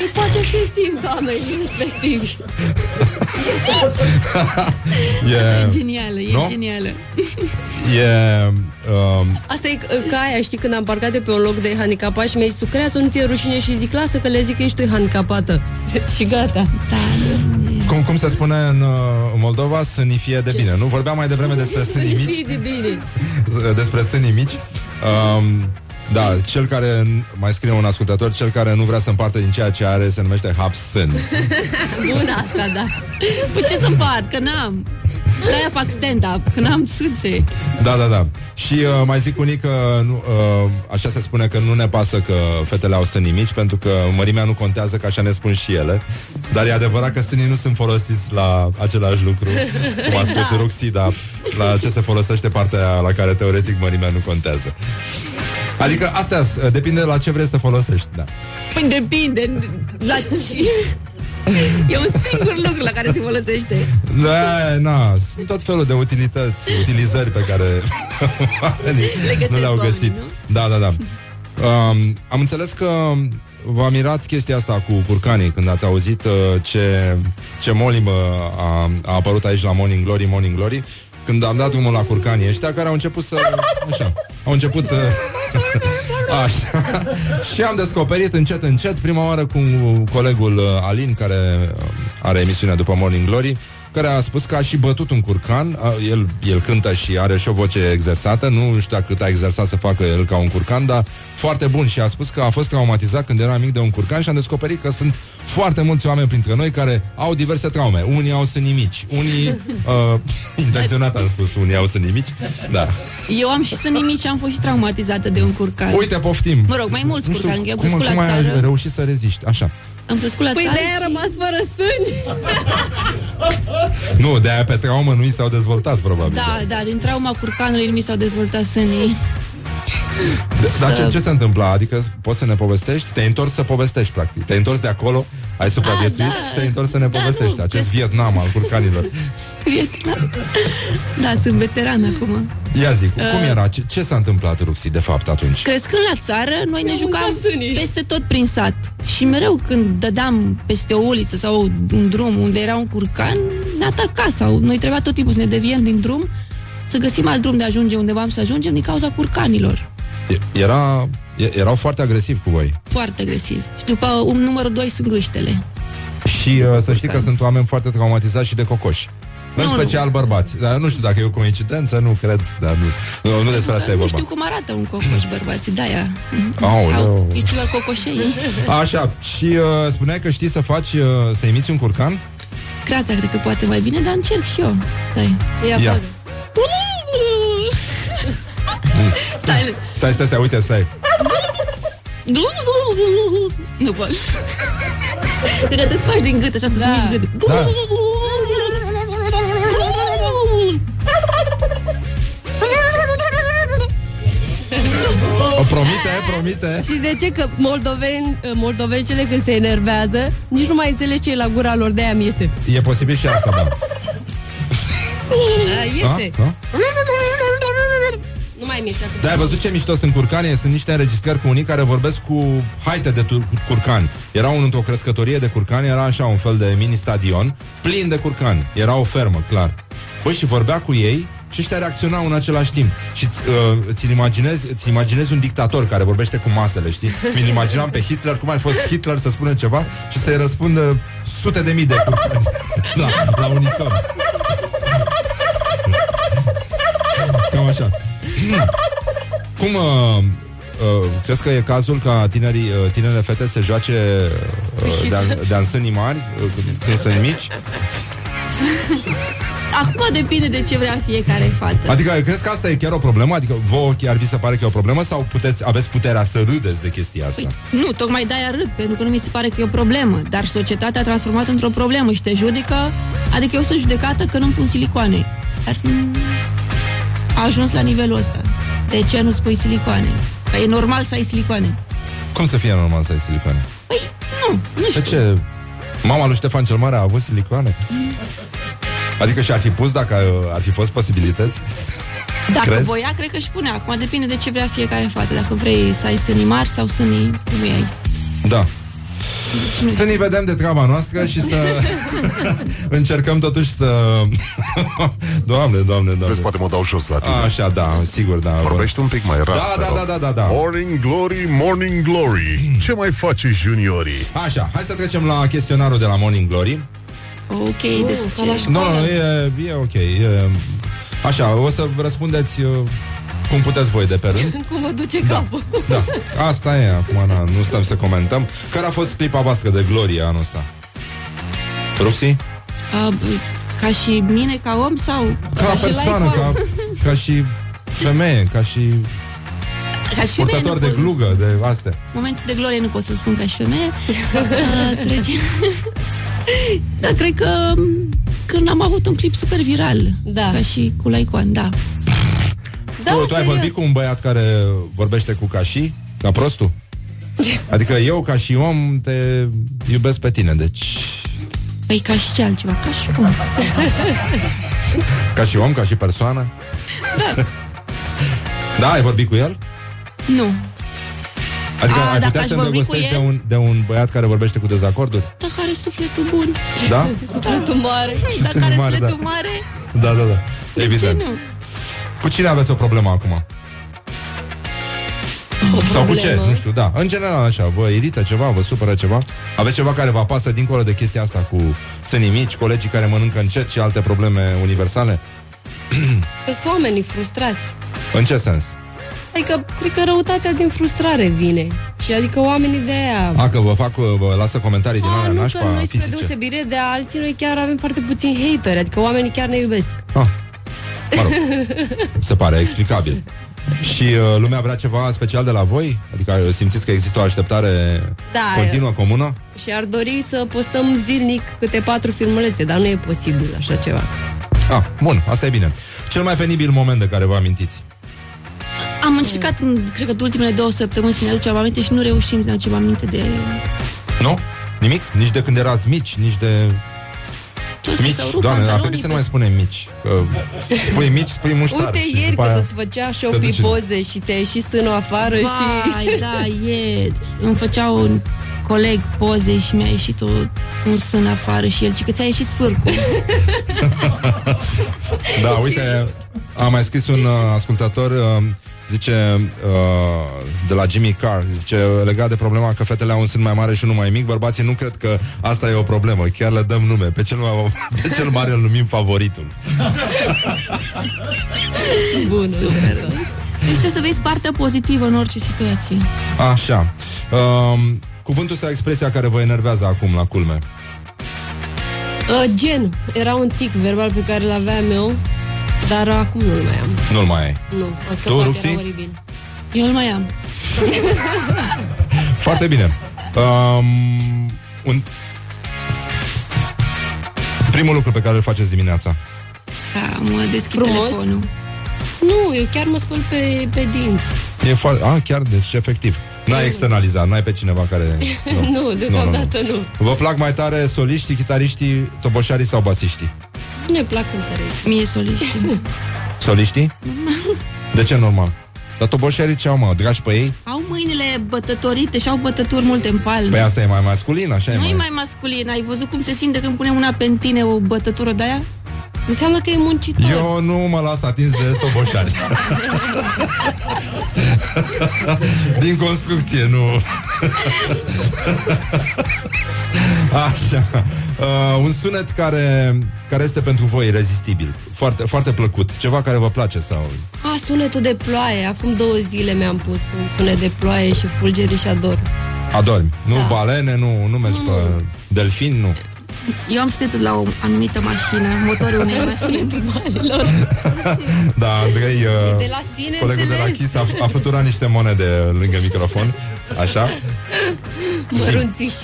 Ei, poate se simt oamenii respectivi. *laughs* e, E genială, e Nu? genială. e um, Asta e c- ca aia, știi, când am parcat de pe un loc de handicapat și mi-ai zis, tu crea să nu ți-e rușine și zic, lasă că le zic că ești tu handicapată. *laughs* și gata. Da, cum, cum se spune în, uh, în Moldova, sânii fie de bine. Nu vorbeam mai devreme despre *laughs* sânii mici. Fii de bine. despre sânii mici. Um, da, cel care, mai scrie un ascultător, cel care nu vrea să împartă din ceea ce are se numește haps sân. *laughs* Bun asta, da. Păi ce să împart, că n-am. De-aia fac stand-up, că n-am țâțe. Da, da, da. Și uh, mai zic unii că nu, uh, așa se spune că nu ne pasă că fetele au sânii mici, pentru că mărimea nu contează, că așa ne spun și ele. Dar e adevărat că sânii nu sunt folosiți la același lucru, cum a spus Da. Ruxi, dar la ce se folosește partea aia la care teoretic mărimea nu contează. Adică astea uh, depinde la ce vrei să folosești, da. Păi depinde la ce... E un singur lucru la care se folosește. Da, na, sunt tot felul de utilități, utilizări pe care *laughs* oamenii găsesc nu le-au oamenii, găsit. Da, da, da. Um, am înțeles că v-a mirat chestia asta cu curcanii când ați auzit uh, ce, ce molimă a, a apărut aici la Morning Glory, Morning Glory, când am dat drumul la curcanii ăștia care au început să... Așa, au început... *laughs* Uh, *laughs* Așa. și am descoperit încet, încet, prima oară cu colegul uh, Alin, care uh, are emisiunea după Morning Glory, care a spus că a și bătut un curcan. A, el, el cântă și are și o voce exersată. Nu știu cât a exersat să facă el ca un curcan, dar foarte bun. Și a spus că a fost traumatizat când era mic de un curcan și am descoperit că sunt foarte mulți oameni printre noi care au diverse traume. Unii au sânii mici, unii... *laughs* Uh, *laughs* intenționat am spus, unii au sânii mici. Da. Eu am și sânii mici și am fost și traumatizată de un curcan. Uite, poftim. Mă rog, mai mulți Nu știu, curcani. Eu am cum, crescut cum la ai țară. reușit să reziști? Așa. Am crescut la Păi țară de-aia și- a rămas fără sâni. *laughs* Nu, de aia pe traumă nu i s-au dezvoltat, probabil. Da, da, din trauma curcanului mi s-au dezvoltat sânii. De- Dar ce, Să- ce se întâmplă? Adică poți să ne povestești? Te-ai întors să povestești, practic. Te-ai întors de acolo, ai supraviețuit da. și te-ai întors să ne Da, povestești. nu, Acest că- Vietnam al curcanilor. Vietnam. Da, sunt veteran acum. Ia zi, cum Uh. era? Ce, ce s-a întâmplat, Ruxi, de fapt, atunci? Crescând la țară, noi ne Mi-au jucam mâncat sânii. peste tot prin sat. Și mereu când dădeam peste o uliță sau un drum unde era un curcan, ne ataca sau noi trebuia tot timpul să ne deviem din drum, să găsim alt drum de a ajunge undeva să ajungem din cauza curcanilor. E- Era, e- erau foarte agresivi cu voi. Foarte agresiv. Și după un numărul 2 sunt gâștele. Și uh, să știi că sunt oameni foarte traumatizați și de cocoși. În Nu, special bărbați. Dar nu știu dacă e o coincidență, nu cred, dar nu, nu, nu despre asta e Nu vorba. știu cum arată un cocoș bărbații, de-aia. Aoleu. Au piciurile cocoșei. Așa, și uh, spuneai că știi să faci, uh, să imiți un curcan? Creața cred că poate mai bine, dar încerc și eu. Stai. Ia. Ia. Stai. Stai, stai, stai, uite, stai. Nu pot. Cred că te faci din gât, așa să-ți Da. mici gât. Da. O promite, promite. Și de ce? Că moldoveni, moldovencele când se enervează, nici nu mai înțeleg ce e la gura lor, de-aia mi iese. E posibil și asta, da. Da, iese. Da? Da? Nu mai mi iese atât. Da, ai văzut ce mișto sunt curcani? Sunt niște înregistrări cu unii care vorbesc cu haite de tur- curcani. Era unul într-o crescătorie de curcani, era așa un fel de mini-stadion, plin de curcani. Era o fermă, clar. Băi, și vorbea cu ei și ăștia reacționau în același timp. Și uh, ți-l imaginezi, ți imaginezi un dictator care vorbește cu masele, știi? Mi-l imaginam pe Hitler, cum ar fi fost Hitler să spună ceva și să-i răspundă sute de mii de curcani *laughs* la, la unison. Așa. Cum uh, uh, crezi că e cazul ca tinerii, uh, tinere fete să joace uh, de-a, de-a sânii mari uh, când sunt mici? Acum depinde de ce vrea fiecare fată. Adică crezi că asta e chiar o problemă? Adică vouă chiar vi se pare că e o problemă sau puteți, aveți puterea să râdeți de chestia asta? Păi, nu, tocmai de-aia râd, pentru că nu mi se pare că e o problemă. Dar societatea a transformat într-o problemă și te judecă, adică eu sunt judecată că nu-mi pun silicoane. Dar mm, a ajuns la nivelul ăsta. De ce nu spui silicoane? Păi e normal să ai silicoane. Cum să fie normal să ai silicoane? Păi, nu, nu știu. De ce? Mama lui Ștefan cel Mare a avut silicoane? Adică și-ar fi pus dacă uh, ar fi fost posibilități? Dacă Crezi? voia, cred că își pune. Acum depinde de ce vrea fiecare fată. Dacă vrei să ai sânii mari sau sânii cum ai. Da. Să ne vedem de treaba noastră și să *laughs* încercăm totuși să... *laughs* doamne, doamne, doamne. Vezi, poate mă dau jos la tine. Așa, da, sigur, da. Vorbește un pic mai rar. Da, te da, rog. da, da, da, da. Morning glory, morning glory. Ce mai face juniorii? Așa, hai să trecem la chestionarul de la Morning Glory. Ok, deci ce? Nu, nu, e, e ok. E, așa, o să răspundeți uh, cum puteți voi de pe rând. Cum vă duce capul? Da, asta e, acum na, nu stăm să comentăm. Care a fost clipa voastră de glorie anul ăsta? Ruxi? A, b- ca și mine, ca om sau? Ca, persoană, ca, ca și femeie, ca și Ca și femeie purtător nu de pot- glugă, de astea. Momentul de glorie nu pot să-l spun ca și femeie. *laughs* Uh, trece. *laughs* da, cred că m, când am avut un clip super viral. Da. Ca și cu Laicoan, da. Da, tu, tu ai serios. vorbit cu un băiat care vorbește cu ca și? Ca prostul? *laughs* Adică eu, ca și om, te iubesc pe tine, deci... Păi ca și ce altceva, ca și om. *laughs* Ca și om, ca și persoană? Da. *laughs* da, ai vorbit cu el? Nu. Adică A, ai dacă putea aș să vorbi cu îndrăgostești de el? un, de un băiat care vorbește cu dezacorduri? Dar care sufletul bun. Da? Sufletul mare. Dar Sufletul care mare, sufletul da. mare? Da, da, da. De Evident. ce nu? Cu cine aveți o problemă acum? Sau cu ce? Nu știu, da. În general, așa, vă irită ceva, vă supără ceva? Aveți ceva care vă apasă dincolo de chestia asta cu sânii mici, colegii care mănâncă încet și alte probleme universale? Că *clears throat* sunt oamenii frustrați. În ce sens? Adică, cred că răutatea din frustrare vine. Și adică oamenii de aia... A, că vă fac, vă lasă comentarii din A, alea nu, că nașpa noi spre fizice. deosebire de alții, noi chiar avem foarte puțini hateri, adică oamenii chiar ne iubesc. Ah, mă rog, *laughs* se pare explicabil. Și uh, lumea vrea ceva special de la voi? Adică uh, simțiți că există o așteptare Da, continuă, comună? Și ar dori să postăm zilnic câte patru filmulețe, dar nu e posibil așa ceva. Ah, bun, asta e bine. Cel mai penibil moment de care vă amintiți? Am încercat, în, cred că de ultimele două săptămâni să ne aducem aminte și nu reușim să ne aducem aminte de... Nu? Nimic? Nici de când erați mici, nici de... Doar că Mici, s-au rupt doamne, ar pantalonii trebui să nu pe- mai spunem mici. Că spui mici, spui muștar. Uite și ieri după când aia îți făcea te shopping duci în- poze și ți-a ieșit sânul afară Vai, și... da, ieri îmi făcea un coleg poze și mi-a ieșit o, un sân afară și el, ci că ți-a ieșit sfârcul. *laughs* Da, uite, a mai scris un uh, ascultător uh, zice uh, de la Jimmy Carr, zice legat de problema că fetele au un sân mai mare și unul mai mic, bărbații nu cred că asta e o problemă, chiar le dăm nume. Pe cel, mai, *laughs* pe cel mare îl numim favoritul. *laughs* Bună. Super. Deci trebuie să vezi partea pozitivă în orice situație. Așa. Um, cuvântul sau expresia care vă enervează acum la culme? Uh, gen, era un tic verbal pe care l-aveam eu, dar acum nu-l mai am. Nu-l mai ai. Nu, a Tu, scăpat, Ruxi? era oribil. Eu îl mai am. *laughs* Foarte bine. Um, un... Primul lucru pe care îl faceți dimineața. Da, mă deschid Frumos. telefonul. Nu, eu chiar mă spăl pe, pe dinți. E foarte... Ah, chiar, deci efectiv. N-ai externalizat, n-ai pe cineva care... *laughs* nu, deocamdată nu. nu. Vă plac mai tare soliștii, chitariștii, toboșarii sau basiștii? Nu ne plac cântăreți. Mie soliști. Soliștii? *laughs* *laughs* De ce normal? Dar toboșarii ce au, mă? Dragi pe ei? Au mâinile bătătorite și au bătături multe în palme. Păi asta e mai masculin, așa e nu e mai... mai masculin. Ai văzut cum se simte când pune una pe tine o bătătură de aia? Înseamnă că e muncitor. Eu nu mă las atins de toboșari. *laughs* Din construcție, nu... Așa. Uh, un sunet care, care este pentru voi irezistibil. Foarte, foarte plăcut. Ceva care vă place sau... A, sunetul de ploaie. Acum două zile mi-am pus un sunet de ploaie și fulgeri și ador. Adormi. Nu Da. balene, nu, nu mergi pe delfin, nu. Eu am sunetul la o anumită mașină, motorul unei *laughs* mașini. Da, Andrei, uh, De la sine colegul de la înțeles. Kiss, a, a futurat niște monede lângă microfon. Așa. Mărunțiși.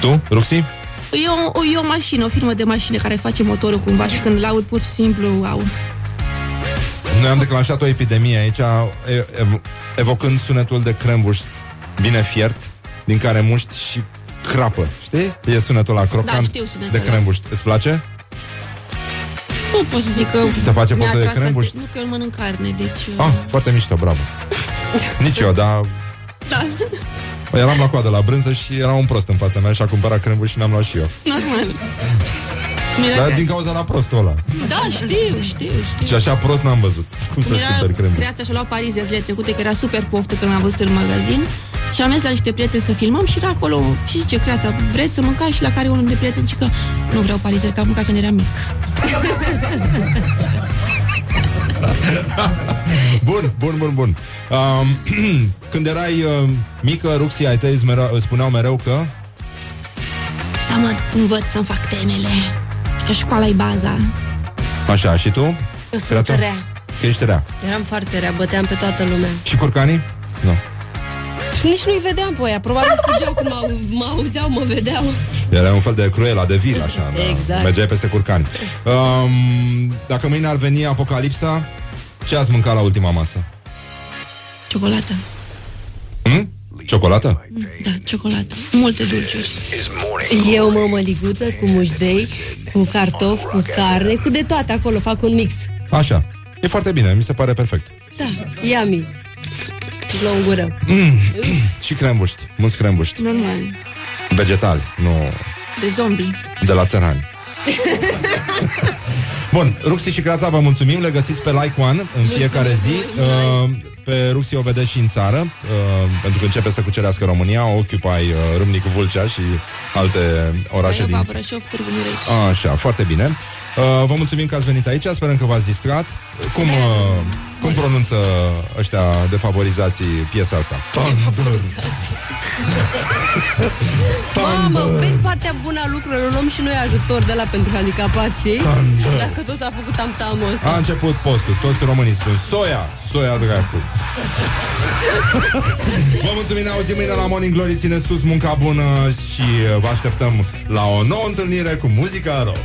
Tu, Ruxi? E o, o, e o mașină, o firmă de mașini care face motorul cumva și când laud pur și simplu, au. Noi am declanșat o epidemie aici, e- ev- evocând sunetul de crembuș bine fiert, din care muști și crapă, știi? E sunetul la crocant Da, știu sunetul de ăla. crembuș. Îți place? Nu pot să zic că... Se face mi-a poftă de atras crembuș? atenția. Nu că eu mănânc carne, deci... Ah, foarte mișto, bravo. *laughs* Nici eu, dar Da, eram la coadă la brânză și era un prost în fața mea și a cumpărat crembuș și mi-am luat și eu. normal. Mira, Dar din cauza la prostul ăla. Da, știu, știu, știu. Și așa prost n-am văzut. Cum să Era cumperi crembuș? creația și-a luat Parizia zilele trecute, că era super poftă când l-am văzut în magazin. Și am mers la niște prieteni să filmăm și era acolo și zice creața, vreți să mâncați? Și la care unul dintre prieteni zice că nu vreau parizer, că am mâncat când eram mic. *laughs* Bun, bun, bun, bun. Um, *clears throat* când erai uh, mică, Ruxi, ai tăi îți, mereu, îți spuneau mereu că... Să mă învăț să-mi fac temele. Că școala e baza. Așa, și tu? Eu sunt Creață? rea. Că ești rea. Eram foarte rea, băteam pe toată lumea. Și curcanii? Nu. Și nici nu-i vedeam pe ea. Probabil fugeau când mă, mă auzeau, mă vedeau. Era un fel de cruela de vil, așa. Da. Exact. Mergeai peste curcani. Um, dacă mâine ar veni apocalipsa, ce ați mâncat la ultima masă? Ciocolată. Hm? Ciocolată? Da, ciocolată. Multe dulciuri. Eu mămăliguță cu mușdei, cu cartofi, cu carne, cu de toate acolo. Fac un mix. Așa. E foarte bine, mi se pare perfect. Da, yummy. La în gură. Mm. și crembuști, mulți crembuști. Normal. Vegetali, nu De zombie. de la țărani. *laughs* Bun, Ruxi și Creața vă mulțumim, le găsiți pe Like One în fiecare zi. Uh, pe Ruxi o vedeți și în țară, uh, pentru că începe să cucerească România, Occupy, uh, Râmnicu Vâlcea și alte orașe Craiova, din... Brașov, Târgu Mureș. Așa, foarte bine. Uh, vă mulțumim că ați venit aici, sperăm că v-ați distrat. Cum, uh, cum pronunță ăștia defavorizații piesa asta? Thunder. Mamă, vezi partea bună a lucrurilor, luăm și noi ajutor de la pentru handicapați și Thunder. dacă tot s-a făcut tamtamul ăsta. A început postul, toți românii spun Soia, soia dracu Vă mulțumim, ne auzim mâine la Morning Glory Ține sus munca bună Și vă așteptăm la o nouă întâlnire cu muzica rock